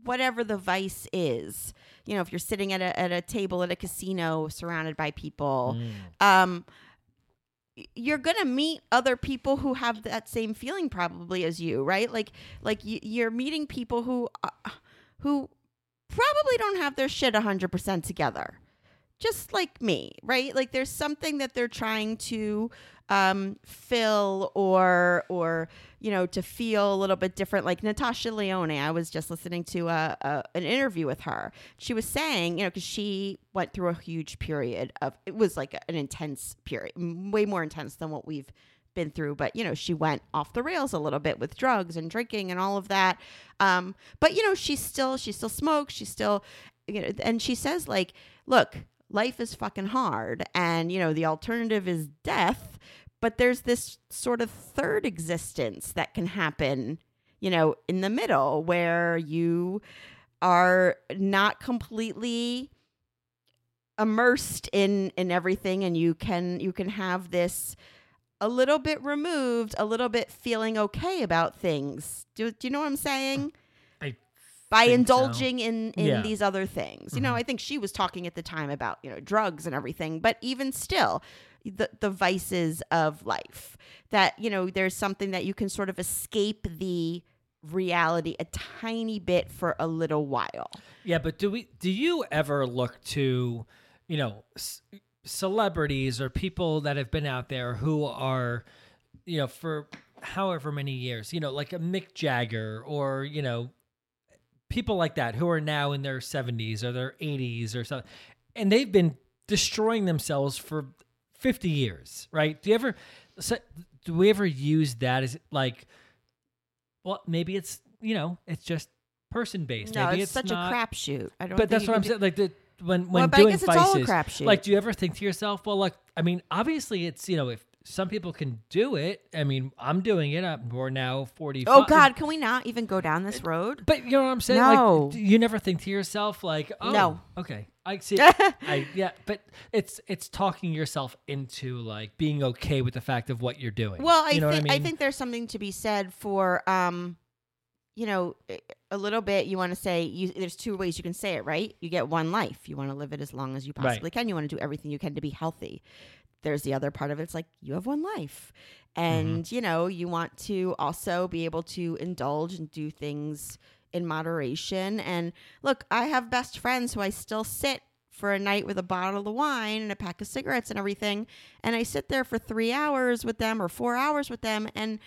Speaker 2: whatever the vice is. You know, if you're sitting at a at a table at a casino surrounded by people, um you're gonna meet other people who have that same feeling probably as you right like like y- you're meeting people who uh, who probably don't have their shit 100% together just like me right? Like there's something that they're trying to um fill or or you know to feel a little bit different. Like Natasha Lyonne i was just listening to a, a an interview with her. She was saying you know because she went through a huge period of it was like an intense period way more intense than what we've been through but you know she went off the rails a little bit with drugs and drinking and all of that. Um but you know she still she still smokes she still you know and she says like look life is fucking hard and you know the alternative is death but there's this sort of third existence that can happen you know in the middle where you are not completely immersed in in everything and you can you can have this a little bit removed a little bit feeling okay about things. Do, do you know what i'm saying by
Speaker 1: think so.
Speaker 2: indulging in in
Speaker 1: Yeah.
Speaker 2: these other things. You know,
Speaker 1: Mhm.
Speaker 2: I think she was talking at the time about, you know, drugs and everything, but even still the the vices of life that, you know, there's something that you can sort of escape the reality a tiny bit for a little while.
Speaker 1: Yeah, but do we? Do you ever look to, you know, c- celebrities or people that have been out there who are, you know, for however many years, you know, like a Mick Jagger or you know, people like that who are now in their seventies or their eighties or something, and they've been destroying themselves for fifty years, right? Do you ever? Do we ever use that as like? Well, maybe it's you know, it's just person based.
Speaker 2: No,
Speaker 1: maybe
Speaker 2: it's, such
Speaker 1: not,
Speaker 2: a crapshoot. I don't
Speaker 1: but that's what I'm
Speaker 2: do-
Speaker 1: saying. Like the when when
Speaker 2: Well,
Speaker 1: doing
Speaker 2: guess it's all a
Speaker 1: vices, like do you ever think to yourself, well, like I mean, obviously it's you know if some people can do it. I mean, I'm doing it. I'm, we're now 45.
Speaker 2: Oh God, can we not even go down this road?
Speaker 1: But you know what I'm saying?
Speaker 2: No.
Speaker 1: Like, you never think to yourself like, oh,
Speaker 2: No.
Speaker 1: okay, I see. <laughs> I yeah, but it's it's talking yourself into like being okay with the fact of what you're doing.
Speaker 2: Well, I
Speaker 1: you know
Speaker 2: think
Speaker 1: what I mean?
Speaker 2: think there's something to be said for um you know, a little bit you want to say you there's two ways you can say it, right? You get one life. You want to live it as long as you
Speaker 1: Right.
Speaker 2: possibly can. You want to do everything you can to be healthy. There's the other part of it. It's like you have one life. Mm-hmm. And, you know, you want to also be able to indulge and do things in moderation. And look, I have best friends who I still sit for a night with a bottle of wine and a pack of cigarettes and everything. And I sit there for three hours with them or four hours with them. And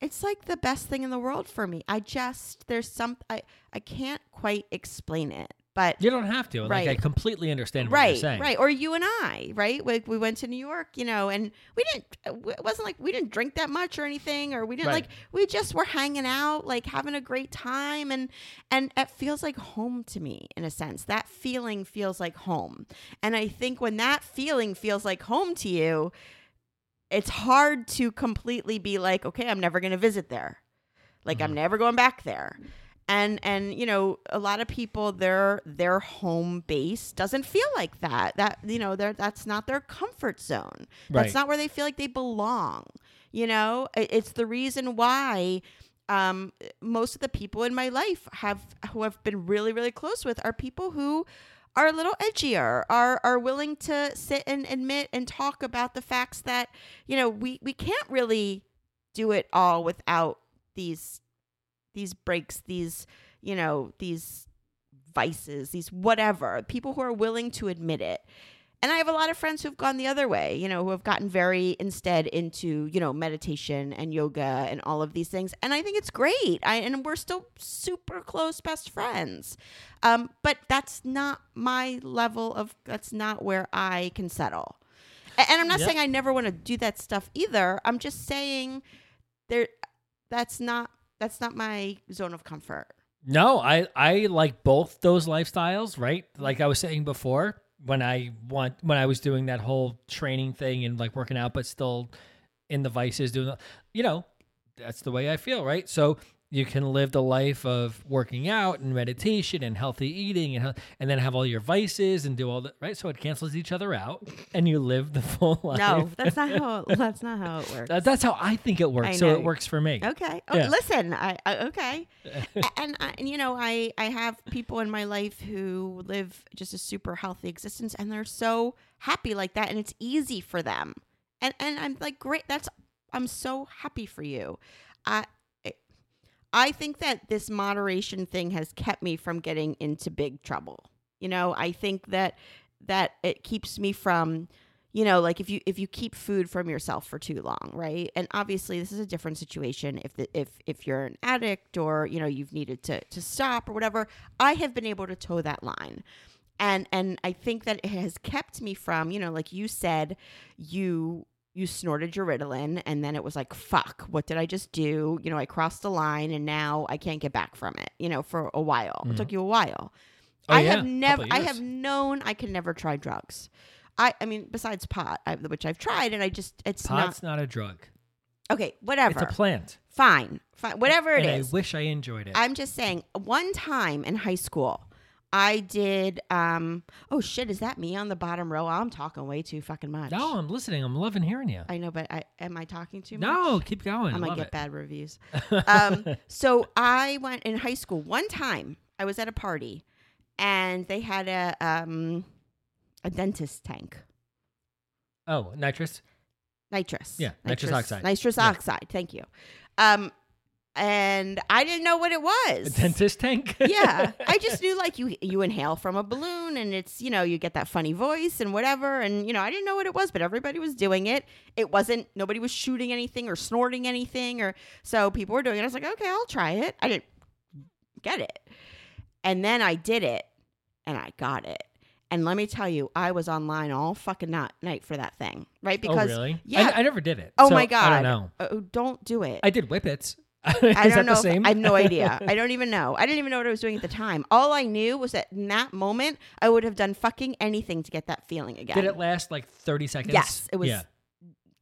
Speaker 2: it's like the best thing in the world for me. I just, there's some, I, I can't quite explain it. But
Speaker 1: you don't have to. Like I completely understand what
Speaker 2: right,
Speaker 1: you're saying.
Speaker 2: right. Or you and I, right? Like we went to New York, you know, and we didn't. Uh, it wasn't like we didn't drink that much or anything, or we didn't
Speaker 1: Right.
Speaker 2: like. We just were hanging out, like having a great time, and and it feels like home to me in a sense. That feeling feels like home, and I think when that feeling feels like home to you, it's hard to completely be like, okay, I'm never going to visit there. Like I'm mm-hmm. never going back there. And and you know, a lot of people their their home base doesn't feel like that. That you know, they're that's not their comfort zone. That's not where they feel like they belong. You know, It- it's the reason why um, most of the people in my life have who have been really really close with are people who are a little edgier, are are willing to sit and admit and talk about the facts that you know we we can't really do it all without these these breaks, these you know these vices, these whatever people who are willing to admit it. And I have a lot of friends who've gone the other way, you know, who have gotten very instead into, you know, meditation and yoga and all of these things. And I think it's great. I and we're still super close best friends. Um, but that's not my level of that's not where I can settle. And I'm not
Speaker 1: Yep.
Speaker 2: saying I never want to do that stuff either. I'm just saying there that's not that's not my zone of comfort.
Speaker 1: No, I I like both those lifestyles, right? Like I was saying before, when I want when I was doing that whole training thing and like working out, but still in the vices, doing, you know, that's the way I feel, right? So you can live the life of working out and meditation and healthy eating and and then have all your vices and do all that, right? So it cancels each other out, and you live the <laughs> full life.
Speaker 2: No, that's not how that's not how it works.
Speaker 1: That- that's how I think it works. So it works for me.
Speaker 2: Okay. Oh,
Speaker 1: Yeah.
Speaker 2: Listen, I, I okay, and, I, and you know, I I have people in my life who live just a super healthy existence, and they're so happy like that, and it's easy for them, and and I'm like, great. That's I'm so happy for you. I I think that this moderation thing has kept me from getting into big trouble. You know, I think that that it keeps me from you know like if you if you keep food from yourself for too long right? And obviously this is a different situation if the, if if you're an addict or you know you've needed to to stop or whatever. I have been able to toe that line. And and i think that it has kept me from you know like you said you you snorted your ritalin and then it was like fuck what did i just do you know i crossed the line and now i can't get back from it you know for a while it mm-hmm. took you a while
Speaker 1: Oh,
Speaker 2: I
Speaker 1: yeah,
Speaker 2: have never, I have known I can never try drugs. I, I mean, besides pot, I, which I've tried, and I just, it's
Speaker 1: Pot's not, a drug.
Speaker 2: okay. Whatever,
Speaker 1: It's a plant.
Speaker 2: fine, fine, whatever it
Speaker 1: and
Speaker 2: is.
Speaker 1: I wish I enjoyed it.
Speaker 2: I'm just saying. One time in high school, I did. um Oh shit, is that me on the bottom row? I'm talking way too fucking much.
Speaker 1: no, I'm listening. I'm loving hearing you.
Speaker 2: I know, but I am I talking too much?
Speaker 1: No, keep going.
Speaker 2: I might
Speaker 1: Love
Speaker 2: get
Speaker 1: it.
Speaker 2: bad reviews. <laughs> um, so I went in high school one time. I was at a party, and they had a um, a dentist tank,
Speaker 1: Oh, nitrous.
Speaker 2: nitrous.
Speaker 1: Yeah, nitrous oxide.
Speaker 2: Nitrous
Speaker 1: Yeah.
Speaker 2: oxide. Thank you. Um, and I didn't know what it was.
Speaker 1: A dentist tank. <laughs>
Speaker 2: yeah, I just knew like you you inhale from a balloon, and it's you know you get that funny voice and whatever, and you know I didn't know what it was, but everybody was doing it. It wasn't nobody was shooting anything or snorting anything, or so people were doing it. I was like, okay, I'll try it. I didn't get it, and then I did it, and I got it. And let me tell you, I was online all fucking night, night for that thing, right?
Speaker 1: oh,
Speaker 2: Because
Speaker 1: really?
Speaker 2: yeah.
Speaker 1: I, I never did it.
Speaker 2: oh
Speaker 1: so
Speaker 2: my god,
Speaker 1: I don't know.
Speaker 2: Uh, don't do it.
Speaker 1: I did whippets. <laughs>
Speaker 2: I don't know.
Speaker 1: the
Speaker 2: if-
Speaker 1: same?
Speaker 2: I have no idea. <laughs> I don't even know. I didn't even know what I was doing at the time. All I knew was that in that moment, I would have done fucking anything to get that feeling again.
Speaker 1: Did it last like 30 seconds?
Speaker 2: Yes, it was
Speaker 1: Yeah.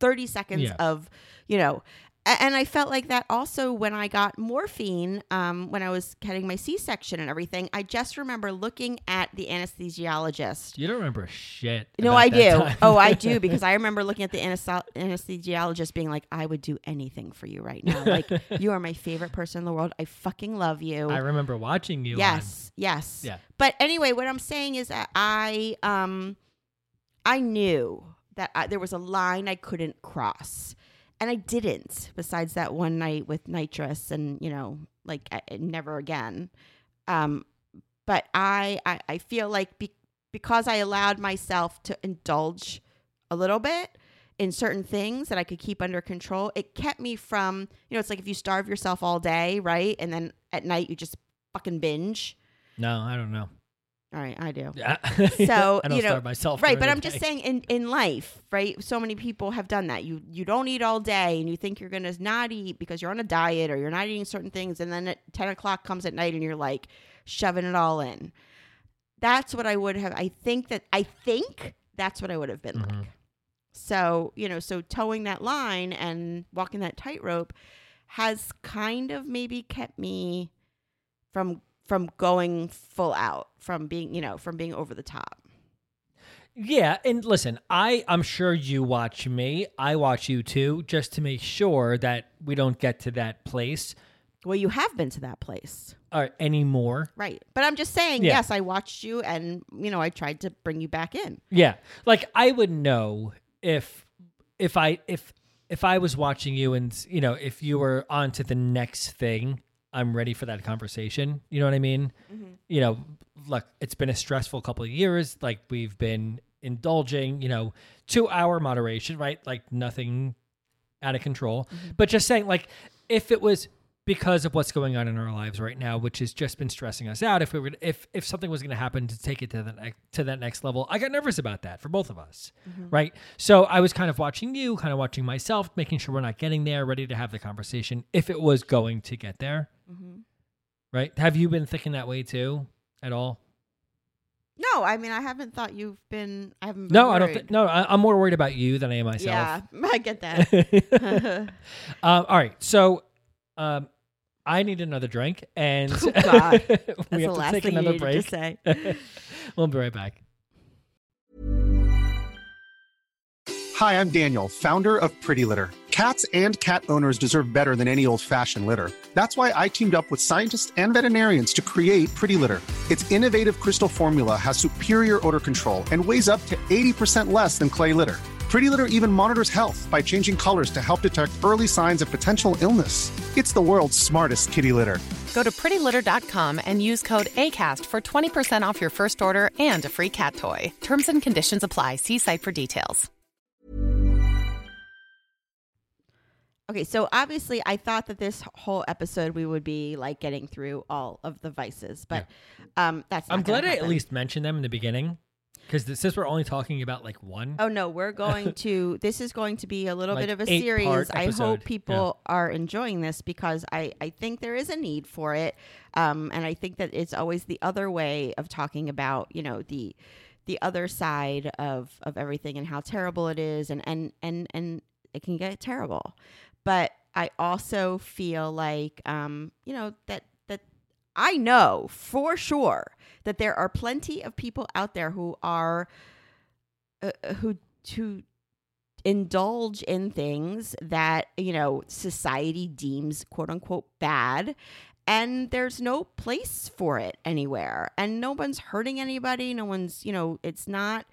Speaker 2: 30 seconds
Speaker 1: Yeah.
Speaker 2: of, you know, and I felt like that also when I got morphine, um, when I was getting my C section and everything. I just remember looking at the anesthesiologist.
Speaker 1: You don't remember shit.
Speaker 2: No, I do. Oh, I <laughs> do because I remember looking at the anesthesi- anesthesiologist being like, "I would do anything for you right now. Like, <laughs> you are my favorite person in the world. I fucking love you."
Speaker 1: I remember watching you. on-
Speaker 2: Yes, yes.
Speaker 1: Yeah.
Speaker 2: But anyway, what I'm saying is that I um I knew that I, there was a line I couldn't cross. And I didn't besides that one night with nitrous and, you know, like I, never again. Um but I I, I feel like be, because I allowed myself to indulge a little bit in certain things that I could keep under control, it kept me from, you know, it's like if you starve yourself all day, right? And then at night you just fucking binge.
Speaker 1: No, I don't know.
Speaker 2: All right, I do.
Speaker 1: Yeah. <laughs>
Speaker 2: So,
Speaker 1: I don't
Speaker 2: you know,
Speaker 1: starve myself.
Speaker 2: Right, but I'm just saying in in life, right? So many people have done that. You you don't eat all day, and you think you're gonna not eat because you're on a diet or you're not eating certain things, and then at ten o'clock comes at night, and you're like shoving it all in. That's what I would have. I think that I think that's what I would have been
Speaker 1: Mhm.
Speaker 2: like. So you know, so toeing that line and walking that tightrope has kind of maybe kept me from from going full out, from being you know, from being over the top.
Speaker 1: Yeah, and listen, I I'm sure you watch me. I watch you too, just to make sure that we don't get to that place
Speaker 2: Well, you have been to that place.
Speaker 1: or anymore.
Speaker 2: Right. But I'm just saying,
Speaker 1: Yeah.
Speaker 2: yes, I watched you and, you know, I tried to bring you back in.
Speaker 1: Yeah, like I would know if if I if if I was watching you and you know if you were on to the next thing, I'm ready for that conversation. You know what I mean? You know, look, it's been a stressful couple of years. Like we've been indulging, you know, to our moderation, right? Like nothing out of control.
Speaker 2: Mm-hmm.
Speaker 1: But just saying, like, if it was because of what's going on in our lives right now, which has just been stressing us out, if we were if if something was going to happen to take it to the next to that next level, I got nervous about that for both of us,
Speaker 2: Mm-hmm.
Speaker 1: right? So I was kind of watching you, kind of watching myself, making sure we're not getting there, ready to have the conversation if it was going to get there,
Speaker 2: Mm-hmm.
Speaker 1: right? Have you been thinking that way too at all?
Speaker 2: No, I mean I haven't thought you've been. I haven't. Been
Speaker 1: No, I don't. Th- no, I, I'm more worried about you than I am myself.
Speaker 2: Yeah, <laughs> I get that. <laughs> <laughs>
Speaker 1: um, all right, so um, I need another drink, and
Speaker 2: Oh, <laughs> God.
Speaker 1: we
Speaker 2: That's
Speaker 1: have
Speaker 2: the
Speaker 1: to
Speaker 2: last
Speaker 1: take another break.
Speaker 2: say. <laughs> <laughs>
Speaker 1: we'll be right back.
Speaker 4: Hi, I'm Daniel, founder of Pretty Litter. Cats and cat owners deserve better than any old fashioned litter. That's why I teamed up with scientists and veterinarians to create Pretty Litter. Its innovative crystal formula has superior odor control and weighs up to 80% less than clay litter. Pretty Litter even monitors health by changing colors to help detect early signs of potential illness. It's the world's smartest kitty litter.
Speaker 5: Go to prettylitter.com and use code ACAST for 20% off your first order and a free cat toy. Terms and conditions apply. See site for details.
Speaker 2: Okay, so obviously, I thought that this whole episode we would be like getting through all of the vices, but um, that's. Not
Speaker 1: I'm glad
Speaker 2: gonna
Speaker 1: I at least mentioned them in the beginning, because since we're only talking about like one.
Speaker 2: Oh no, we're going <laughs> to. this is going to be a little
Speaker 1: Like
Speaker 2: bit of a series. I hope
Speaker 1: yeah.
Speaker 2: people are enjoying this because I I think there is a need for it, um, and I think that it's always the other way of talking about you know the the other side of of everything and how terrible it is, and and and and it can get terrible, but I also feel like um you know that I know for sure that there are plenty of people out there who are uh, who who indulge in things that you know society deems quote unquote bad and there's no place for it anywhere and no one's hurting anybody no one's you know it's not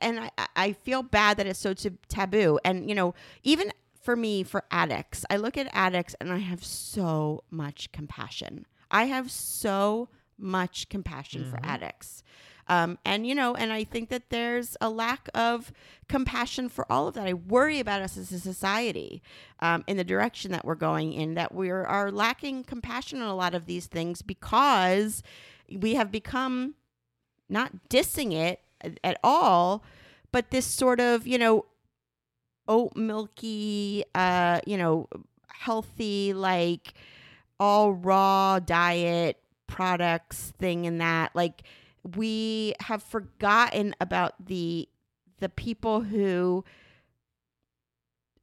Speaker 2: and I, I- I feel bad that it's so t- taboo. And, you know, even for me, for addicts, I look at addicts and I have so much compassion. I have so much compassion for addicts. Um, and, you know, and I think that there's a lack of compassion for all of that. I worry about us as a society um, in the direction that we're going in, that we are, are lacking compassion on a lot of these things because we have become not dissing it at all, but this sort of, you know, oat milky, uh, you know, healthy, like all raw diet products thing and that. Like we have forgotten about the the people who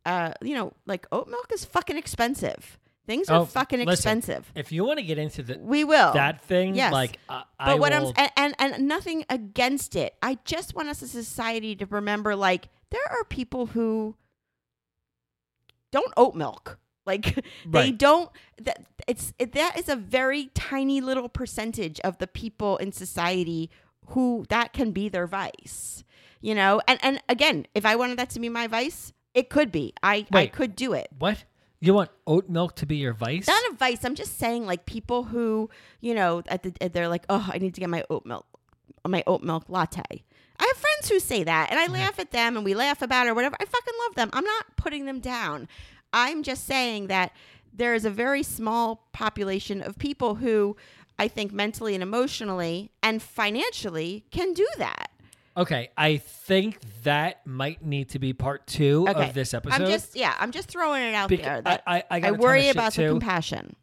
Speaker 2: uh you know, like oat milk is fucking expensive. Things are
Speaker 1: Oh,
Speaker 2: fucking
Speaker 1: listen,
Speaker 2: expensive.
Speaker 1: If you want to get into the
Speaker 2: We will.
Speaker 1: that thing,
Speaker 2: Yes.
Speaker 1: like uh,
Speaker 2: But
Speaker 1: I
Speaker 2: what
Speaker 1: will,
Speaker 2: I'm and, and and nothing against it. I just want us as a society to remember like there are people who don't oat milk. Like <laughs> they don't that it's it, that is a very tiny little percentage of the people in society who that can be their vice. You know? And and again, if I wanted that to be my vice, it could be. I I could do it.
Speaker 1: what you want oat milk to be your vice?
Speaker 2: Not a vice. I'm just saying, like people who, you know, at the they're like, oh, I need to get my oat milk, my oat milk latte. I have friends who say that, and I laugh at them, and we laugh about it or whatever. I fucking love them. I'm not putting them down. I'm just saying that there is a very small population of people who I think mentally and emotionally and financially can do that.
Speaker 1: Okay, I think that might need to be part two
Speaker 2: Okay,
Speaker 1: of this episode.
Speaker 2: I'm just yeah, I'm just throwing it out there. That
Speaker 1: I- I- I
Speaker 2: worry about the
Speaker 1: too.
Speaker 2: compassion.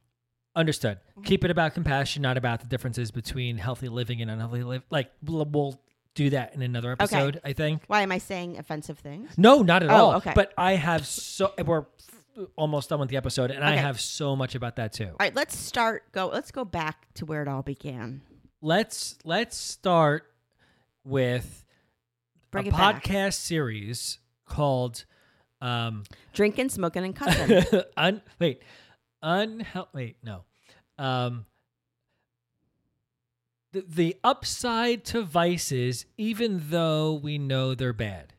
Speaker 1: Understood.
Speaker 2: Mm-hmm.
Speaker 1: Keep it about compassion, not about the differences between healthy living and unhealthy live. Like we'll do that in another episode. I think.
Speaker 2: Why am I saying offensive things?
Speaker 1: No, not at
Speaker 2: Oh,
Speaker 1: all.
Speaker 2: okay.
Speaker 1: But I have so we're f- almost done with the episode, and I
Speaker 2: Okay.
Speaker 1: have so much about that too.
Speaker 2: All right, let's start. Go. Let's go back to where it all began.
Speaker 1: Let's let's start with
Speaker 2: Bring
Speaker 1: a
Speaker 2: it back.
Speaker 1: podcast series called um
Speaker 2: Drinking, smoking, and cussing. <laughs>
Speaker 1: un wait unhealthy wait no um the, the upside to vices even though we know they're bad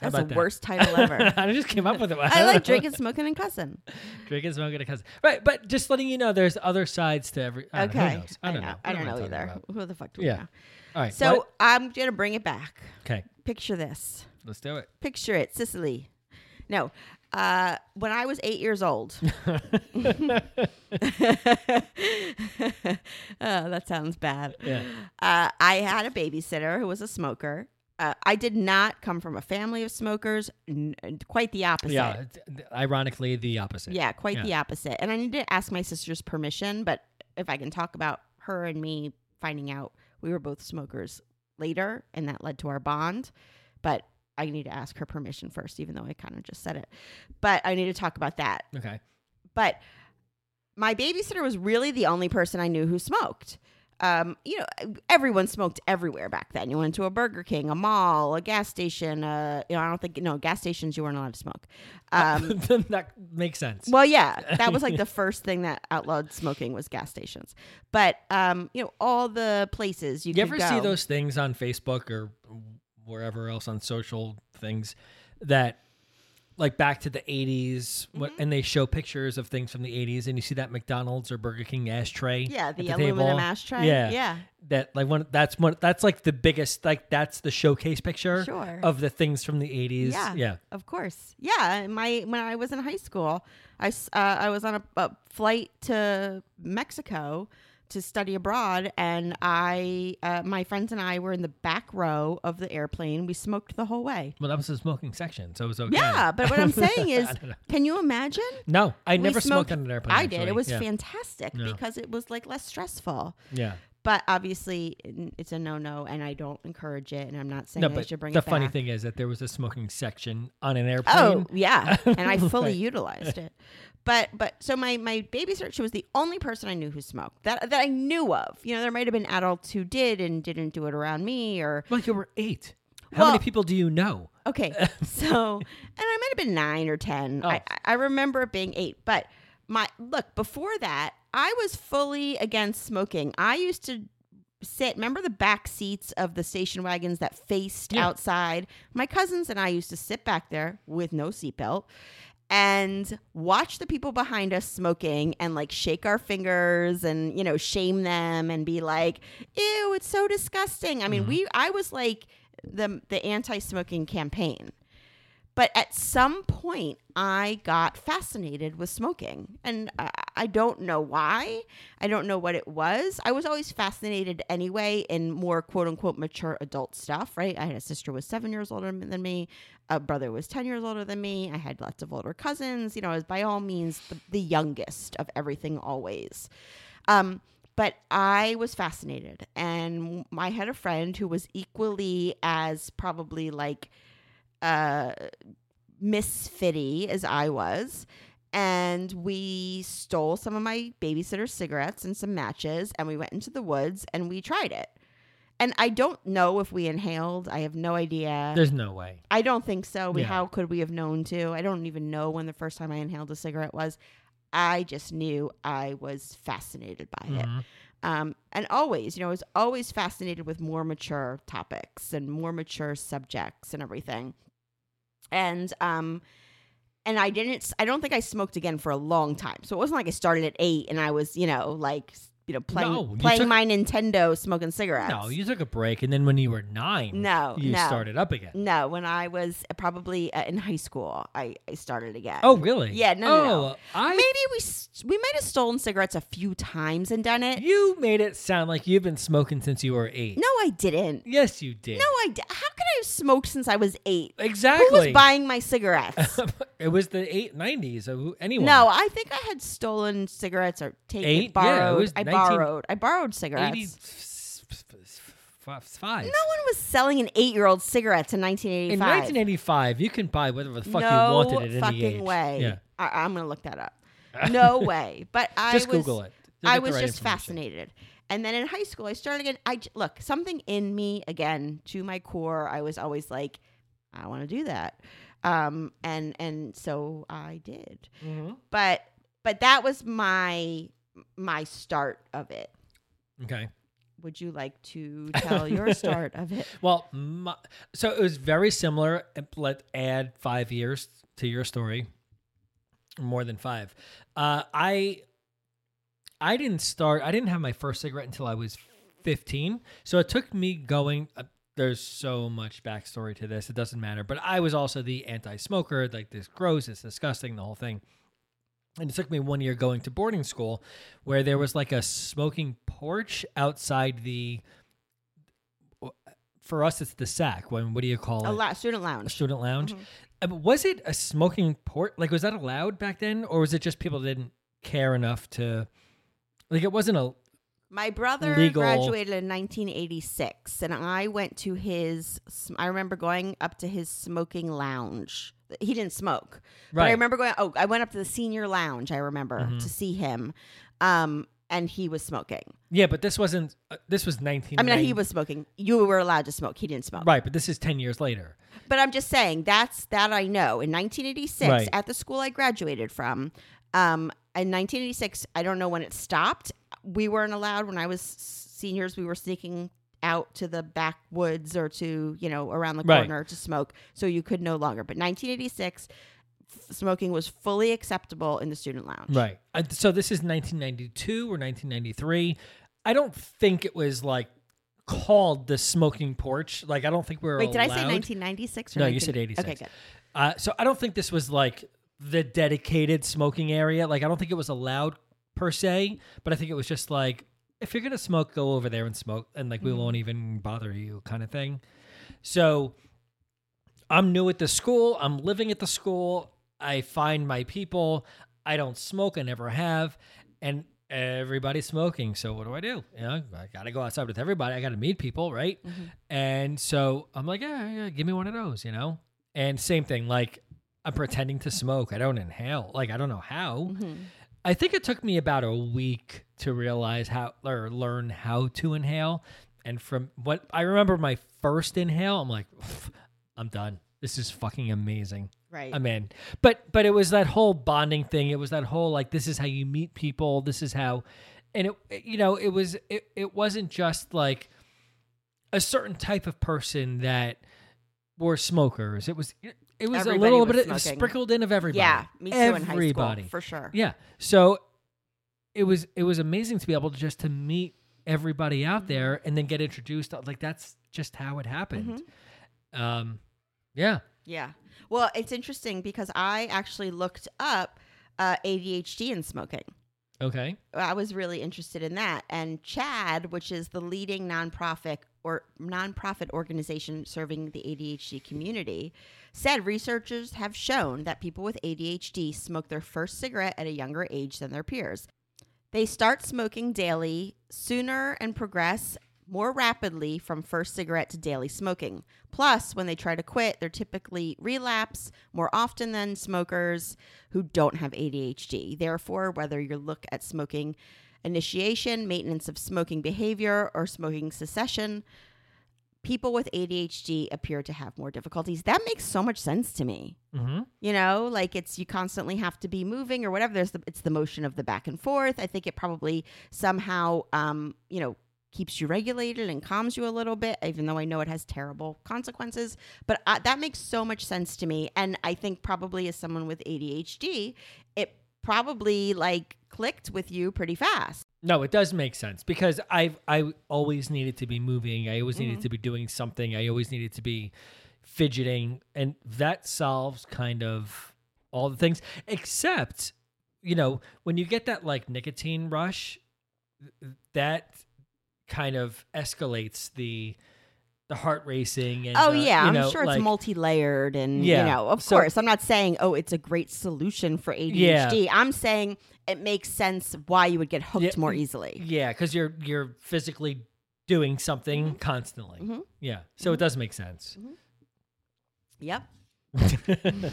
Speaker 1: How
Speaker 2: That's the
Speaker 1: that?
Speaker 2: worst title ever. <laughs>
Speaker 1: I just came up with it.
Speaker 2: I like drinking, <laughs> smoking, and cussing.
Speaker 1: drinking, smoking, and cussing. Right, but just letting you know, there's other sides to every. I don't know.
Speaker 2: Okay.
Speaker 1: knows? I don't know.
Speaker 2: I don't
Speaker 1: am
Speaker 2: know either.
Speaker 1: about?
Speaker 2: Who the fuck do
Speaker 1: Yeah.
Speaker 2: we know?
Speaker 1: All right.
Speaker 2: So
Speaker 1: what?
Speaker 2: I'm gonna bring it back.
Speaker 1: okay,
Speaker 2: Picture this.
Speaker 1: let's do it.
Speaker 2: Picture it, Sicily. No, uh, when I was eight years old. <laughs> <laughs> oh, that sounds bad.
Speaker 1: Yeah.
Speaker 2: Uh, I had a babysitter who was a smoker. Uh, I did not come from a family of smokers. N- quite the opposite.
Speaker 1: Yeah. it's- Ironically, the opposite.
Speaker 2: Yeah, quite
Speaker 1: Yeah.
Speaker 2: the opposite. And I need to ask my sister's permission, but if I can talk about her and me finding out we were both smokers later and that led to our bond. But I need to ask her permission first, even though I kind of just said it. But I need to talk about that.
Speaker 1: Okay.
Speaker 2: But my babysitter was really the only person I knew who smoked. Um, you know, everyone smoked everywhere back then. You went to a Burger King, a mall, a gas station. Uh, you know, I don't think no gas stations you weren't allowed to smoke. Um, <laughs>
Speaker 1: that makes sense.
Speaker 2: well, yeah, that was like <laughs> the first thing that outlawed smoking was gas stations. But um, you know, all the places you,
Speaker 1: you ever see those things on Facebook or wherever else on social things that like back to the 80s what,
Speaker 2: Mm-hmm.
Speaker 1: and they show pictures of things from the 80s and you see that McDonald's or Burger King ashtray
Speaker 2: Yeah,
Speaker 1: at
Speaker 2: the aluminum
Speaker 1: table.
Speaker 2: ashtray.
Speaker 1: yeah
Speaker 2: Yeah.
Speaker 1: that like one that's one that's like the biggest like that's the showcase picture
Speaker 2: Sure.
Speaker 1: of the things from the 80s
Speaker 2: Yeah,
Speaker 1: yeah
Speaker 2: of course. Yeah, my when I was in high school, I s- uh, I was on a, a flight to Mexico to study abroad, and I uh, my friends and I were in the back row of the airplane. We smoked the whole way.
Speaker 1: well that was the smoking section so it was okay
Speaker 2: Yeah, but what I'm saying <laughs> is,
Speaker 1: I don't know.
Speaker 2: can you imagine?
Speaker 1: no i
Speaker 2: We
Speaker 1: never smoked on an airplane
Speaker 2: I did.
Speaker 1: actually.
Speaker 2: It was
Speaker 1: yeah.
Speaker 2: fantastic
Speaker 1: Yeah.
Speaker 2: because it was like less stressful.
Speaker 1: yeah
Speaker 2: But obviously, it's a no-no, and I don't encourage it. And I'm not saying
Speaker 1: no
Speaker 2: I should bring
Speaker 1: the
Speaker 2: it
Speaker 1: funny thing is that there was a smoking section on an oh, airplane
Speaker 2: Oh yeah, and I <laughs> fully utilized it. But but so my my babysitter, she was the only person I knew who smoked that that I knew of. You know, there might have been adults who did and didn't do it around me, or
Speaker 1: Well, you were eight. How
Speaker 2: Well-
Speaker 1: many people do you know?
Speaker 2: okay. <laughs> So and I might have been nine or ten. I
Speaker 1: Oh.
Speaker 2: I remember it being eight, but my look before that, I was fully against smoking. I used to sit remember the back seats of the station wagons that faced
Speaker 1: Yeah.
Speaker 2: outside my cousins and i used to sit back there with no seatbelt and watch the people behind us smoking and like shake our fingers and you know shame them and be like ew it's so disgusting i mean mm-hmm. we i was like the the anti-smoking campaign but at some point i got fascinated with smoking. And I, I don't know why. I don't know what it was. I was always fascinated anyway in more quote unquote mature adult stuff right? I had a sister who was seven years older than me. A brother who was 10 years older than me. I had lots of older cousins. You know i was by all means the, the youngest of everything always. Um, but I was fascinated, and I had a friend who was equally as probably like uh, misfitty as I was. And we stole some of my babysitter's cigarettes and some matches, and we went into the woods and we tried it. And I don't know if we inhaled. I have no idea.
Speaker 1: There's no way.
Speaker 2: I don't think so. We,
Speaker 1: Yeah.
Speaker 2: How could we have known to? I don't even know when the first time I inhaled a cigarette was. I just knew I was fascinated by it.
Speaker 1: Mhm.
Speaker 2: Um, and always, you know, I was always fascinated with more mature topics and more mature subjects and everything. And um, and I didn't. I don't think I smoked again for a long time. So it wasn't like I started at eight and I was, you know, like you know playing
Speaker 1: No, you
Speaker 2: playing
Speaker 1: took-
Speaker 2: my Nintendo, smoking cigarettes.
Speaker 1: No, you took a break, and then when you were nine,
Speaker 2: No,
Speaker 1: you
Speaker 2: no.
Speaker 1: started up again.
Speaker 2: No, when I was probably uh, in high school, I, I started again.
Speaker 1: Oh, really?
Speaker 2: Yeah, no,
Speaker 1: oh,
Speaker 2: no, no.
Speaker 1: I
Speaker 2: Maybe we we might have stolen cigarettes a few times and done it.
Speaker 1: you made it sound like you've been smoking since you were eight.
Speaker 2: No, I didn't.
Speaker 1: Yes, you did.
Speaker 2: No, I. di- How could I have smoked since I was eight?
Speaker 1: exactly.
Speaker 2: Who was buying my cigarettes? <laughs>
Speaker 1: it was the eight nineties. Anyone?
Speaker 2: no, I think I had stolen cigarettes or taken
Speaker 1: Eight? Yeah,
Speaker 2: borrowed.
Speaker 1: was
Speaker 2: I
Speaker 1: 19
Speaker 2: borrowed. I borrowed cigarettes.
Speaker 1: eighty-five.
Speaker 2: No one was selling an eight-year-old cigarettes in 1985.
Speaker 1: In 1985, you can buy whatever the fuck
Speaker 2: no
Speaker 1: you wanted at any
Speaker 2: fucking way.
Speaker 1: Yeah.
Speaker 2: I, I'm gonna look that up. No <laughs> way. But I
Speaker 1: Just
Speaker 2: was,
Speaker 1: Google it. You'll
Speaker 2: I was
Speaker 1: right
Speaker 2: just fascinated. And then in high school, I started again. I look something in me again to my core. I was always like, I want to do that, um, and and so I did.
Speaker 1: Mm-hmm.
Speaker 2: But but that was my my start of it.
Speaker 1: Okay.
Speaker 2: would you like to tell your <laughs> start of it?
Speaker 1: Well, my, so it was very similar. and Let add five years to your story, more than five. Uh, I I didn't start. I didn't have my first cigarette until I was fifteen. So it took me going. Uh, there's so much backstory to this. It doesn't matter. But I was also the anti-smoker. Like this gross. It's disgusting. The whole thing. And it took me one year going to boarding school, where there was like a smoking porch outside the for us it's the sack when what do you call
Speaker 2: A
Speaker 1: it
Speaker 2: la- student
Speaker 1: a
Speaker 2: lounge.
Speaker 1: student lounge mm-hmm. uh, but was it a smoking port like was that allowed back then or was it just people didn't care enough to like it wasn't a
Speaker 2: My brother
Speaker 1: legal-
Speaker 2: graduated in 1986, and I went to his. I remember going up to his smoking lounge. He didn't smoke, but I remember going. Oh, I went up to the senior lounge. I remember
Speaker 1: Mm-hmm.
Speaker 2: to see him, um, and he was smoking.
Speaker 1: yeah but this wasn't uh, this was 19
Speaker 2: I mean, he was smoking. You were allowed to smoke. He didn't smoke.
Speaker 1: right but this is 10 years later
Speaker 2: But I'm just saying that's that I know. In 1986,
Speaker 1: Right.
Speaker 2: at the school I graduated from, um, in 1986, I don't know when it stopped. We weren't allowed when I was seniors. We were sneaking out to the backwoods or to you know around the
Speaker 1: Right.
Speaker 2: corner to smoke, so you could no longer. But 1986, f- smoking was fully acceptable in the student lounge.
Speaker 1: right Uh, so this is 1992 or 1993 i don't think it was like called the smoking porch like i don't think we were
Speaker 2: Wait, did I say 1996? Or
Speaker 1: No, you said 86.
Speaker 2: Okay, good.
Speaker 1: Uh, so I don't think this was like the dedicated smoking area. Like I don't think it was allowed per se, but I think it was just like if you're gonna smoke, go over there and smoke, and like we won't mm-hmm. even bother you, kind of thing. So I'm new at the school. I'm living at the school. I find my people. I don't smoke. I never have, and everybody's smoking. So what do I do? You know, I gotta go outside with everybody. I gotta meet people, right? Mm-hmm. And so I'm like, yeah, yeah, give me one of those, you know. And same thing, like I'm pretending to smoke. I don't inhale. Like I don't know how. Mm-hmm. I think it took me about a week to realize how or learn how to inhale. And from what I remember, my first inhale, I'm like, I'm done. This is fucking amazing.
Speaker 2: Right.
Speaker 1: I'm in. But but it was that whole bonding thing. It was that whole like this is how you meet people. This is how, and it you know it was it it wasn't just like a certain type of person that were smokers. It was it was
Speaker 2: Everybody
Speaker 1: a little
Speaker 2: was
Speaker 1: bit of,
Speaker 2: smoking.
Speaker 1: sprinkled in of everybody.
Speaker 2: Yeah, me too in high school,
Speaker 1: Everybody
Speaker 2: for sure.
Speaker 1: Yeah. So it was it was amazing to be able to just to meet everybody out there and then get introduced. Like that's just how it happened.
Speaker 2: Mm-hmm.
Speaker 1: Um, yeah.
Speaker 2: Yeah. Well, it's interesting because I actually looked up uh, ADHD and smoking.
Speaker 1: Okay.
Speaker 2: I was really interested in that. And CHADD, which is the leading nonprofit or nonprofit organization serving the ADHD community, said researchers have shown that people with ADHD smoke their first cigarette at a younger age than their peers. They start smoking daily sooner and progress more rapidly from first cigarette to daily smoking. Plus, when they try to quit, they're typically relapse more often than smokers who don't have ADHD. Therefore, whether you look at smoking initiation, maintenance of smoking behavior, or smoking cessation, people with ADHD appear to have more difficulties. That makes so much sense to me.
Speaker 1: Mm-hmm.
Speaker 2: You know, like it's you constantly have to be moving or whatever. There's the it's the motion of the back and forth. I think it probably somehow um, you know, keeps you regulated and calms you a little bit, even though I know it has terrible consequences. But uh, that makes so much sense to me. And I think probably as someone with ADHD, it probably like clicked with you pretty fast.
Speaker 1: No, it does make sense because I've I always needed to be moving. I always
Speaker 2: Mm-hmm.
Speaker 1: needed to be doing something. I always needed to be fidgeting, and that solves kind of all the things. Except, you know, when you get that like nicotine rush, that kind of escalates the the heart racing. And
Speaker 2: oh
Speaker 1: uh,
Speaker 2: yeah,
Speaker 1: you
Speaker 2: I'm sure
Speaker 1: like-
Speaker 2: it's multi-layered and
Speaker 1: Yeah,
Speaker 2: you know, of
Speaker 1: so-
Speaker 2: course. I'm not saying oh it's a great solution for ADHD. I'm saying it makes sense why you would get hooked
Speaker 1: Yeah,
Speaker 2: more easily.
Speaker 1: Yeah, because you're you're physically doing something
Speaker 2: Mm-hmm.
Speaker 1: constantly. Yeah, so it does make sense.
Speaker 2: Yep. <laughs>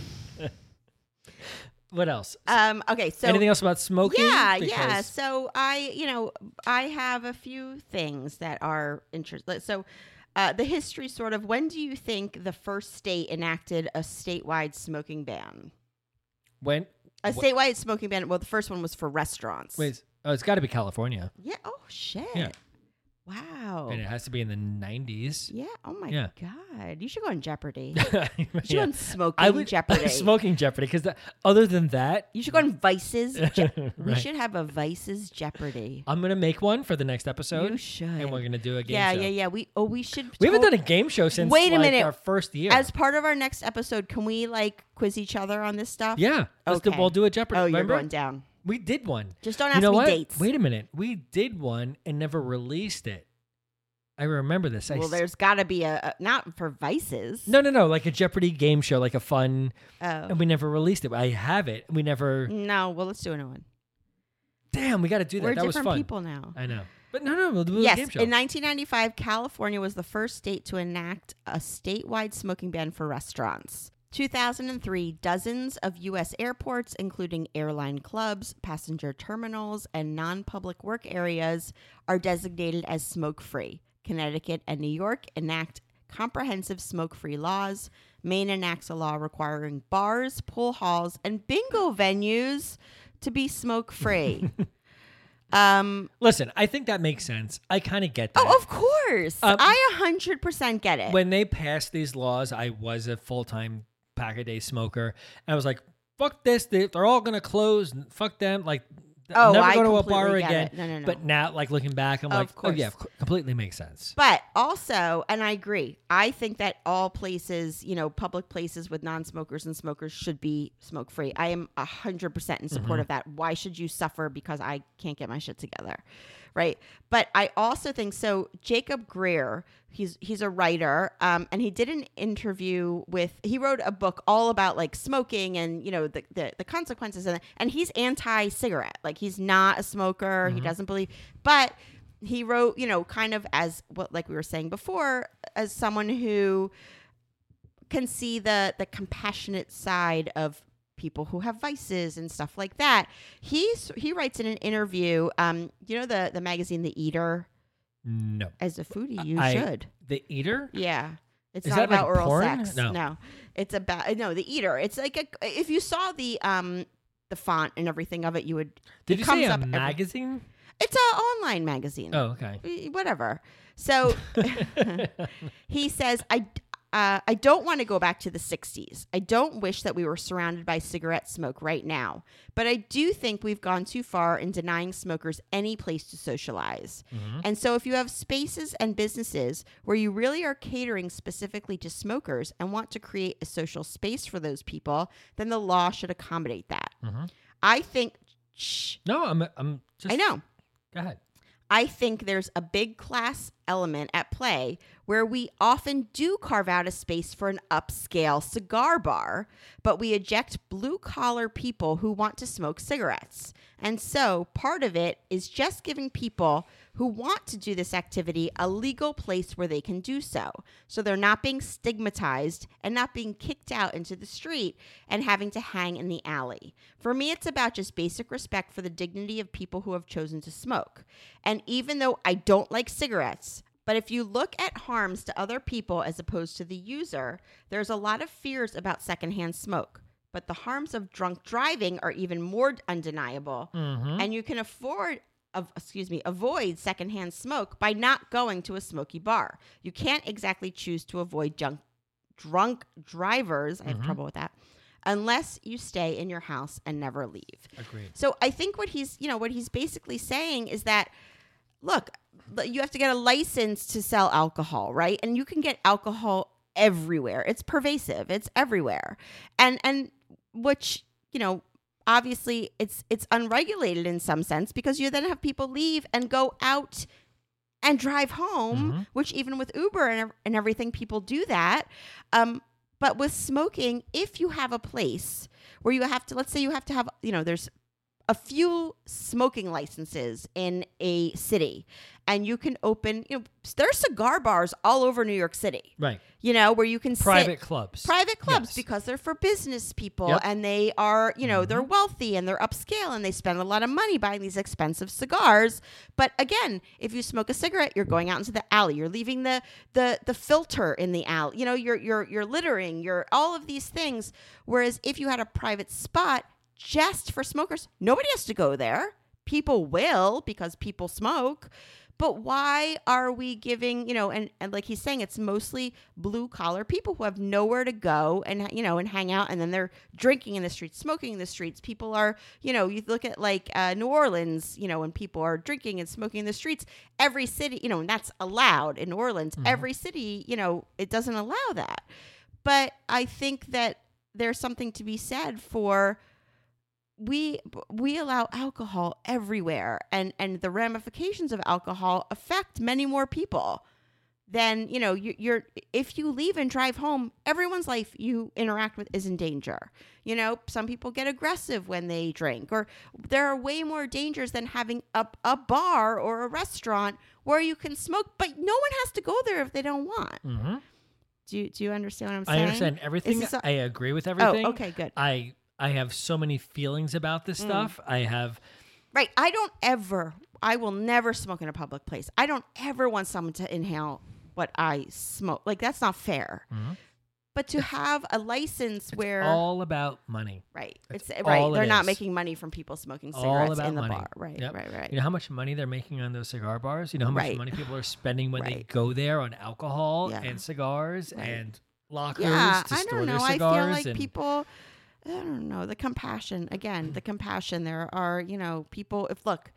Speaker 1: What else?
Speaker 2: Um okay, so
Speaker 1: Anything else about smoking?
Speaker 2: Yeah, yeah. So I, you know, I have a few things that are interesting. So, uh, the history sort of. When do you think the first state enacted a statewide smoking ban?
Speaker 1: When?
Speaker 2: A
Speaker 1: Wh-
Speaker 2: statewide smoking ban. Well, the first one was for restaurants.
Speaker 1: Wait, oh, it's got to be California.
Speaker 2: Yeah. Oh shit.
Speaker 1: Yeah.
Speaker 2: Wow.
Speaker 1: and it has to be in the 90s.
Speaker 2: yeah. Oh my
Speaker 1: Yeah.
Speaker 2: god. You should go on Jeopardy. <laughs>
Speaker 1: yeah.
Speaker 2: You should go on Smoking
Speaker 1: would <laughs>
Speaker 2: Jeopardy.
Speaker 1: smoking Jeopardy because other than that,
Speaker 2: You should go on Vices. <laughs> Je- We
Speaker 1: Right.
Speaker 2: should have a Vices Jeopardy.
Speaker 1: I'm gonna make one for the next episode.
Speaker 2: You should.
Speaker 1: and we're gonna do a game
Speaker 2: yeah,
Speaker 1: show.
Speaker 2: yeah, yeah. Yeah. We oh we should.
Speaker 1: We haven't done a game show since
Speaker 2: Wait a
Speaker 1: like,
Speaker 2: minute.
Speaker 1: our first year.
Speaker 2: As part of our next episode, can we like quiz each other on this stuff?
Speaker 1: yeah, let's do,
Speaker 2: Okay.
Speaker 1: we'll do a Jeopardy.
Speaker 2: Oh, you're
Speaker 1: Remember?
Speaker 2: going down.
Speaker 1: We did one.
Speaker 2: Just don't
Speaker 1: you
Speaker 2: ask
Speaker 1: know
Speaker 2: me
Speaker 1: what?
Speaker 2: dates.
Speaker 1: Wait a minute. We did one and never released it. I remember this. I
Speaker 2: Well,
Speaker 1: s-
Speaker 2: there's got to be a, a not for Vices.
Speaker 1: no, no, no, like a Jeopardy game show, like a fun,
Speaker 2: Oh.
Speaker 1: and we never released it. I have it. We never.
Speaker 2: No. Well, let's do another one.
Speaker 1: Damn, we got to do that.
Speaker 2: We're
Speaker 1: that was
Speaker 2: different
Speaker 1: fun.
Speaker 2: people now.
Speaker 1: I know, but no, no, we'll do a
Speaker 2: Yes,
Speaker 1: game show.
Speaker 2: in 1995, California was the first state to enact a statewide smoking ban for restaurants. 2003, dozens of U.S. airports, including airline clubs, passenger terminals, and non public work areas, are designated as smoke free. Connecticut and New York enact comprehensive smoke free laws. Maine enacts a law requiring bars, pool halls, and bingo venues to be smoke free. <laughs> um,
Speaker 1: Listen, I think that makes sense. I kind of get that.
Speaker 2: Oh, of course.
Speaker 1: Um,
Speaker 2: I a hundred percent get it.
Speaker 1: when they passed these laws, I was a full time pack a day smoker, and I was like, "Fuck this! They, they're all gonna close. Fuck them!" Like,
Speaker 2: Oh,
Speaker 1: never
Speaker 2: I
Speaker 1: go to a bar again.
Speaker 2: No, no, no.
Speaker 1: But now, like looking back, I'm
Speaker 2: Of
Speaker 1: like, "Oh yeah, completely makes sense."
Speaker 2: but also, and I agree, I think that all places, you know, public places with non-smokers and smokers should be smoke-free. I am a hundred percent in
Speaker 1: Mm-hmm.
Speaker 2: support of that. Why should you suffer because I can't get my shit together, right? But I also think so. Jacob Grier, he's he's a writer, um, and he did an interview with. He wrote a book all about like smoking and you know the the, the consequences, and and he's anti-cigarette. Like he's not a smoker. He doesn't believe, but he wrote, you know, kind of as what like we were saying before, as someone who can see the the compassionate side of people who have vices and stuff like that. He's he writes in an interview, um, you know the the magazine The Eater.
Speaker 1: No,
Speaker 2: As a foodie, you
Speaker 1: I-
Speaker 2: should.
Speaker 1: the eater.
Speaker 2: Yeah. It's
Speaker 1: Is
Speaker 2: not
Speaker 1: that like
Speaker 2: about oral
Speaker 1: porn?
Speaker 2: sex.
Speaker 1: No.
Speaker 2: It's about no, the eater. It's like a if you saw the um the font and everything of it, you would
Speaker 1: Did
Speaker 2: it
Speaker 1: you
Speaker 2: comes
Speaker 1: say a
Speaker 2: up every-
Speaker 1: magazine?
Speaker 2: it's a online magazine.
Speaker 1: Oh, okay.
Speaker 2: Whatever. So <laughs> he says, I, uh, I don't want to go back to the 60s. I don't wish that we were surrounded by cigarette smoke right now. But I do think we've gone too far in denying smokers any place to socialize. And so if you have spaces and businesses where you really are catering specifically to smokers and want to create a social space for those people, then the law should accommodate that. I think, shh,
Speaker 1: No, I'm. I'm just.
Speaker 2: I know.
Speaker 1: Go ahead.
Speaker 2: I think there's a big class element at play where we often do carve out a space for an upscale cigar bar, but we eject blue collar people who want to smoke cigarettes. And so part of it is just giving people who want to do this activity a legal place where they can do so. So they're not being stigmatized and not being kicked out into the street and having to hang in the alley. For me, it's about just basic respect for the dignity of people who have chosen to smoke. And even though I don't like cigarettes, but if you look at harms to other people as opposed to the user, there's a lot of fears about secondhand smoke. But the harms of drunk driving are even more undeniable. Mm-hmm. And you can afford of excuse me, avoid secondhand smoke by not going to a smoky bar. You can't exactly choose to avoid junk drunk drivers. I have mm-hmm. trouble with that. Unless you stay in your house and never leave.
Speaker 1: Agreed.
Speaker 2: So I think what he's, you know, what he's basically saying is that look, you have to get a license to sell alcohol, right? And you can get alcohol everywhere. It's pervasive. It's everywhere. And and which, you know, obviously it's it's unregulated in some sense because you then have people leave and go out and drive home, which even with Uber and, and everything, people do that. Um, but with smoking, if you have a place where you have to, let's say you have to have, you know, there's a few smoking licenses in a city, and you can open, you know, there's cigar bars all over New York City,
Speaker 1: Right.
Speaker 2: you know, where you can sit-
Speaker 1: Private clubs.
Speaker 2: private clubs
Speaker 1: Yes.
Speaker 2: because they're for business people
Speaker 1: Yep. Mm-hmm.
Speaker 2: and they are you know they're wealthy and they're upscale and they spend a lot of money buying these expensive cigars but again if you smoke a cigarette you're going out into the alley you're leaving the the the filter in the alley you know you're you're you're littering you're all of these things whereas if you had a private spot just for smokers nobody has to go there people will because people smoke But why are we giving, you know, and, and like he's saying, it's mostly blue collar people who have nowhere to go and, you know, and hang out and then they're drinking in the streets, smoking in the streets. People are, you know, you look at like uh, New Orleans, you know, when people are drinking and smoking in the streets, every city, you know, and that's allowed in New Orleans. Every city, you know, it doesn't allow that. But I think that there's something to be said for we we allow alcohol everywhere and and the ramifications of alcohol affect many more people than you know you, you're if you leave and drive home everyone's life you interact with is in danger you know some people get aggressive when they drink or there are way more dangers than having a, a bar or a restaurant where you can smoke but no one has to go there if they don't want
Speaker 1: hmm
Speaker 2: do you, do you understand what i'm saying?
Speaker 1: I understand everything.
Speaker 2: a-
Speaker 1: I agree with everything.
Speaker 2: oh, okay, good.
Speaker 1: I I have so many feelings about this
Speaker 2: Mm.
Speaker 1: stuff. I have
Speaker 2: Right. I don't ever, I will never smoke in a public place. I don't ever want someone to inhale what I smoke. Like, that's not fair. But to have a license where,
Speaker 1: all about money.
Speaker 2: right,
Speaker 1: That's
Speaker 2: it's right,
Speaker 1: all it
Speaker 2: they're not
Speaker 1: is.
Speaker 2: making money from people smoking
Speaker 1: all
Speaker 2: cigarettes
Speaker 1: about
Speaker 2: in the
Speaker 1: money.
Speaker 2: bar. Right,
Speaker 1: Yep.
Speaker 2: right, right.
Speaker 1: You know how much money they're making on those cigar bars? You know how much
Speaker 2: Right.
Speaker 1: money people are spending when they
Speaker 2: Right.
Speaker 1: go there on alcohol
Speaker 2: Yeah.
Speaker 1: and cigars
Speaker 2: Right.
Speaker 1: and lockers
Speaker 2: yeah,
Speaker 1: to
Speaker 2: I
Speaker 1: store
Speaker 2: don't know.
Speaker 1: their
Speaker 2: I
Speaker 1: cigars.
Speaker 2: feel like
Speaker 1: and,
Speaker 2: people. I don't know the compassion again. The compassion. There are you know people. If look,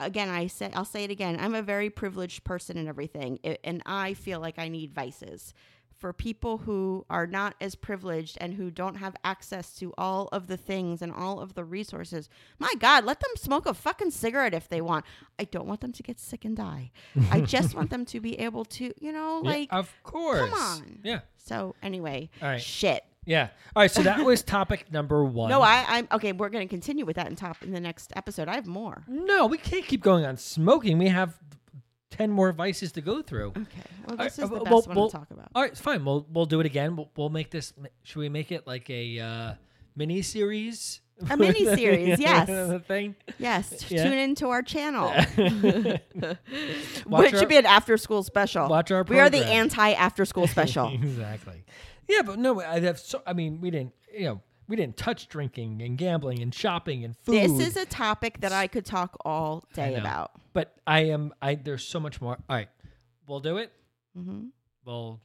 Speaker 2: again, I say I'll say it again. I'm a very privileged person and everything, i- and I feel like I need vices. For people who are not as privileged and who don't have access to all of the things and all of the resources, my God, let them smoke a fucking cigarette if they want. I don't want them to get sick and die. I just want them to be able to, you know,
Speaker 1: Yeah,
Speaker 2: like
Speaker 1: of course.
Speaker 2: Come on.
Speaker 1: Yeah.
Speaker 2: so anyway,
Speaker 1: right.
Speaker 2: shit.
Speaker 1: Yeah. All right. So that was <laughs> topic number one.
Speaker 2: No, I, I'm okay. We're going to continue with that in top in the next episode. I have more.
Speaker 1: No, we can't keep going on smoking. We have ten more vices to go through.
Speaker 2: Okay. Well,
Speaker 1: All
Speaker 2: this
Speaker 1: right,
Speaker 2: is the
Speaker 1: uh,
Speaker 2: best
Speaker 1: well-
Speaker 2: one
Speaker 1: well-
Speaker 2: to talk about.
Speaker 1: All right, it's fine. We'll we'll do it again. We'll, we'll make this. Should we make it like a uh, mini series?
Speaker 2: A mini-series, <laughs> yes.
Speaker 1: Thing.
Speaker 2: Yes,
Speaker 1: Yeah.
Speaker 2: tune into our channel, <laughs> which should be an after-school special.
Speaker 1: watch our
Speaker 2: We are the anti-after-school special.
Speaker 1: exactly. Yeah, but no, I have so. I mean, we didn't. You know, we didn't touch drinking and gambling and shopping and food.
Speaker 2: this is a topic that I could talk all day about.
Speaker 1: But I am. I there's so much more. All right, we'll do it.
Speaker 2: Mm-hmm.
Speaker 1: We'll.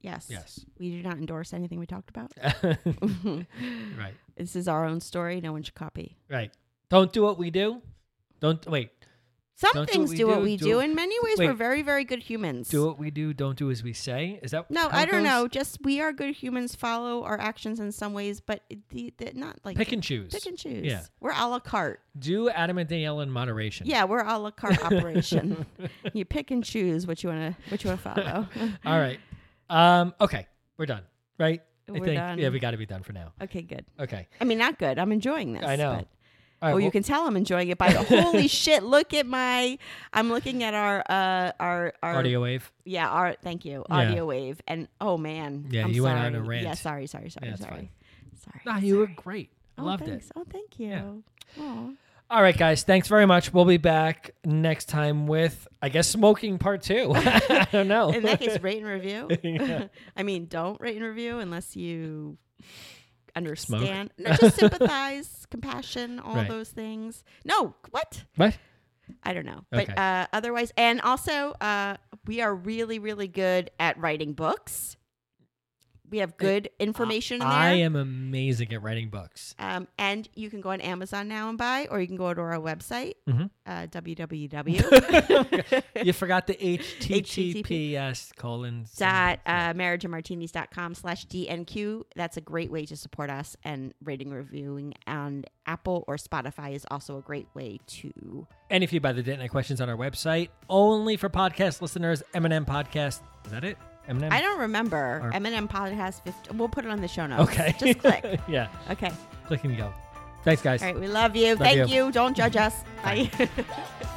Speaker 2: Yes.
Speaker 1: Yes.
Speaker 2: We do not endorse anything we talked about. <laughs> <laughs>
Speaker 1: right.
Speaker 2: This is our own story. No one should copy.
Speaker 1: Right. Don't do what we do. Don't wait.
Speaker 2: Some
Speaker 1: Don't do
Speaker 2: things
Speaker 1: what we
Speaker 2: do what we
Speaker 1: do-
Speaker 2: do. In many ways, we're very, very good humans.
Speaker 1: Do what we do. Don't do as we say. Is that
Speaker 2: No, I don't know. Just we are good humans. Follow our actions in some ways, but the, the, not like
Speaker 1: Pick and choose.
Speaker 2: pick and choose.
Speaker 1: Yeah.
Speaker 2: we're a la carte.
Speaker 1: Do Adam and Danielle in moderation.
Speaker 2: Yeah, we're a la carte <laughs> operation. You pick and choose what you want to what you want to follow. <laughs>
Speaker 1: All right. Um. Okay. We're done. Right.
Speaker 2: We're
Speaker 1: think.
Speaker 2: done.
Speaker 1: Yeah, we got to be done for now.
Speaker 2: okay, good.
Speaker 1: Okay.
Speaker 2: I mean, not good. I'm enjoying this.
Speaker 1: I know. Right,
Speaker 2: oh, you can tell I'm enjoying it by the <laughs> holy shit. Look at my. I'm looking at our uh our our
Speaker 1: audio wave.
Speaker 2: Yeah, our thank you
Speaker 1: Yeah.
Speaker 2: audio wave, and oh man.
Speaker 1: Yeah,
Speaker 2: I'm
Speaker 1: you went
Speaker 2: sorry.
Speaker 1: on a rant.
Speaker 2: Yeah, sorry, sorry, sorry,
Speaker 1: Yeah,
Speaker 2: sorry, sorry.
Speaker 1: Nah, you were great. I
Speaker 2: Oh,
Speaker 1: loved
Speaker 2: thanks.
Speaker 1: it.
Speaker 2: Oh, thank you.
Speaker 1: Yeah. All right, guys. Thanks very much. We'll be back next time with, I guess, smoking part two. <laughs> I don't know.
Speaker 2: In that case, rate and review. <laughs> I mean, don't rate and review unless you understand. <laughs> No, just sympathize, compassion, all
Speaker 1: Right.
Speaker 2: those things. No, what?
Speaker 1: what?
Speaker 2: I don't know. But uh, otherwise, and also, uh, we are really, really good at writing books. We have good information in there.
Speaker 1: I am amazing at writing books.
Speaker 2: Um, and you can go on Amazon now and buy, or you can go to our website,
Speaker 1: Mhm.
Speaker 2: uh, <laughs> www.
Speaker 1: you forgot the
Speaker 2: HTTP.
Speaker 1: HTTPS colon.
Speaker 2: dot uh, marriageandmartinis.com slash dnq that's a great way to support us and rating reviewing on apple or spotify is also a great way to
Speaker 1: And if you buy the Date Night questions on our website, only for podcast listeners, M&M Podcast. Is that it? M&M?
Speaker 2: i don't remember
Speaker 1: Or-
Speaker 2: m&m podcast 50, we'll put it on the show notes
Speaker 1: Okay.
Speaker 2: just click <laughs>
Speaker 1: yeah.
Speaker 2: okay
Speaker 1: Click and go. Thanks, guys.
Speaker 2: all right we love you thank
Speaker 1: you.
Speaker 2: you don't judge us bye <laughs>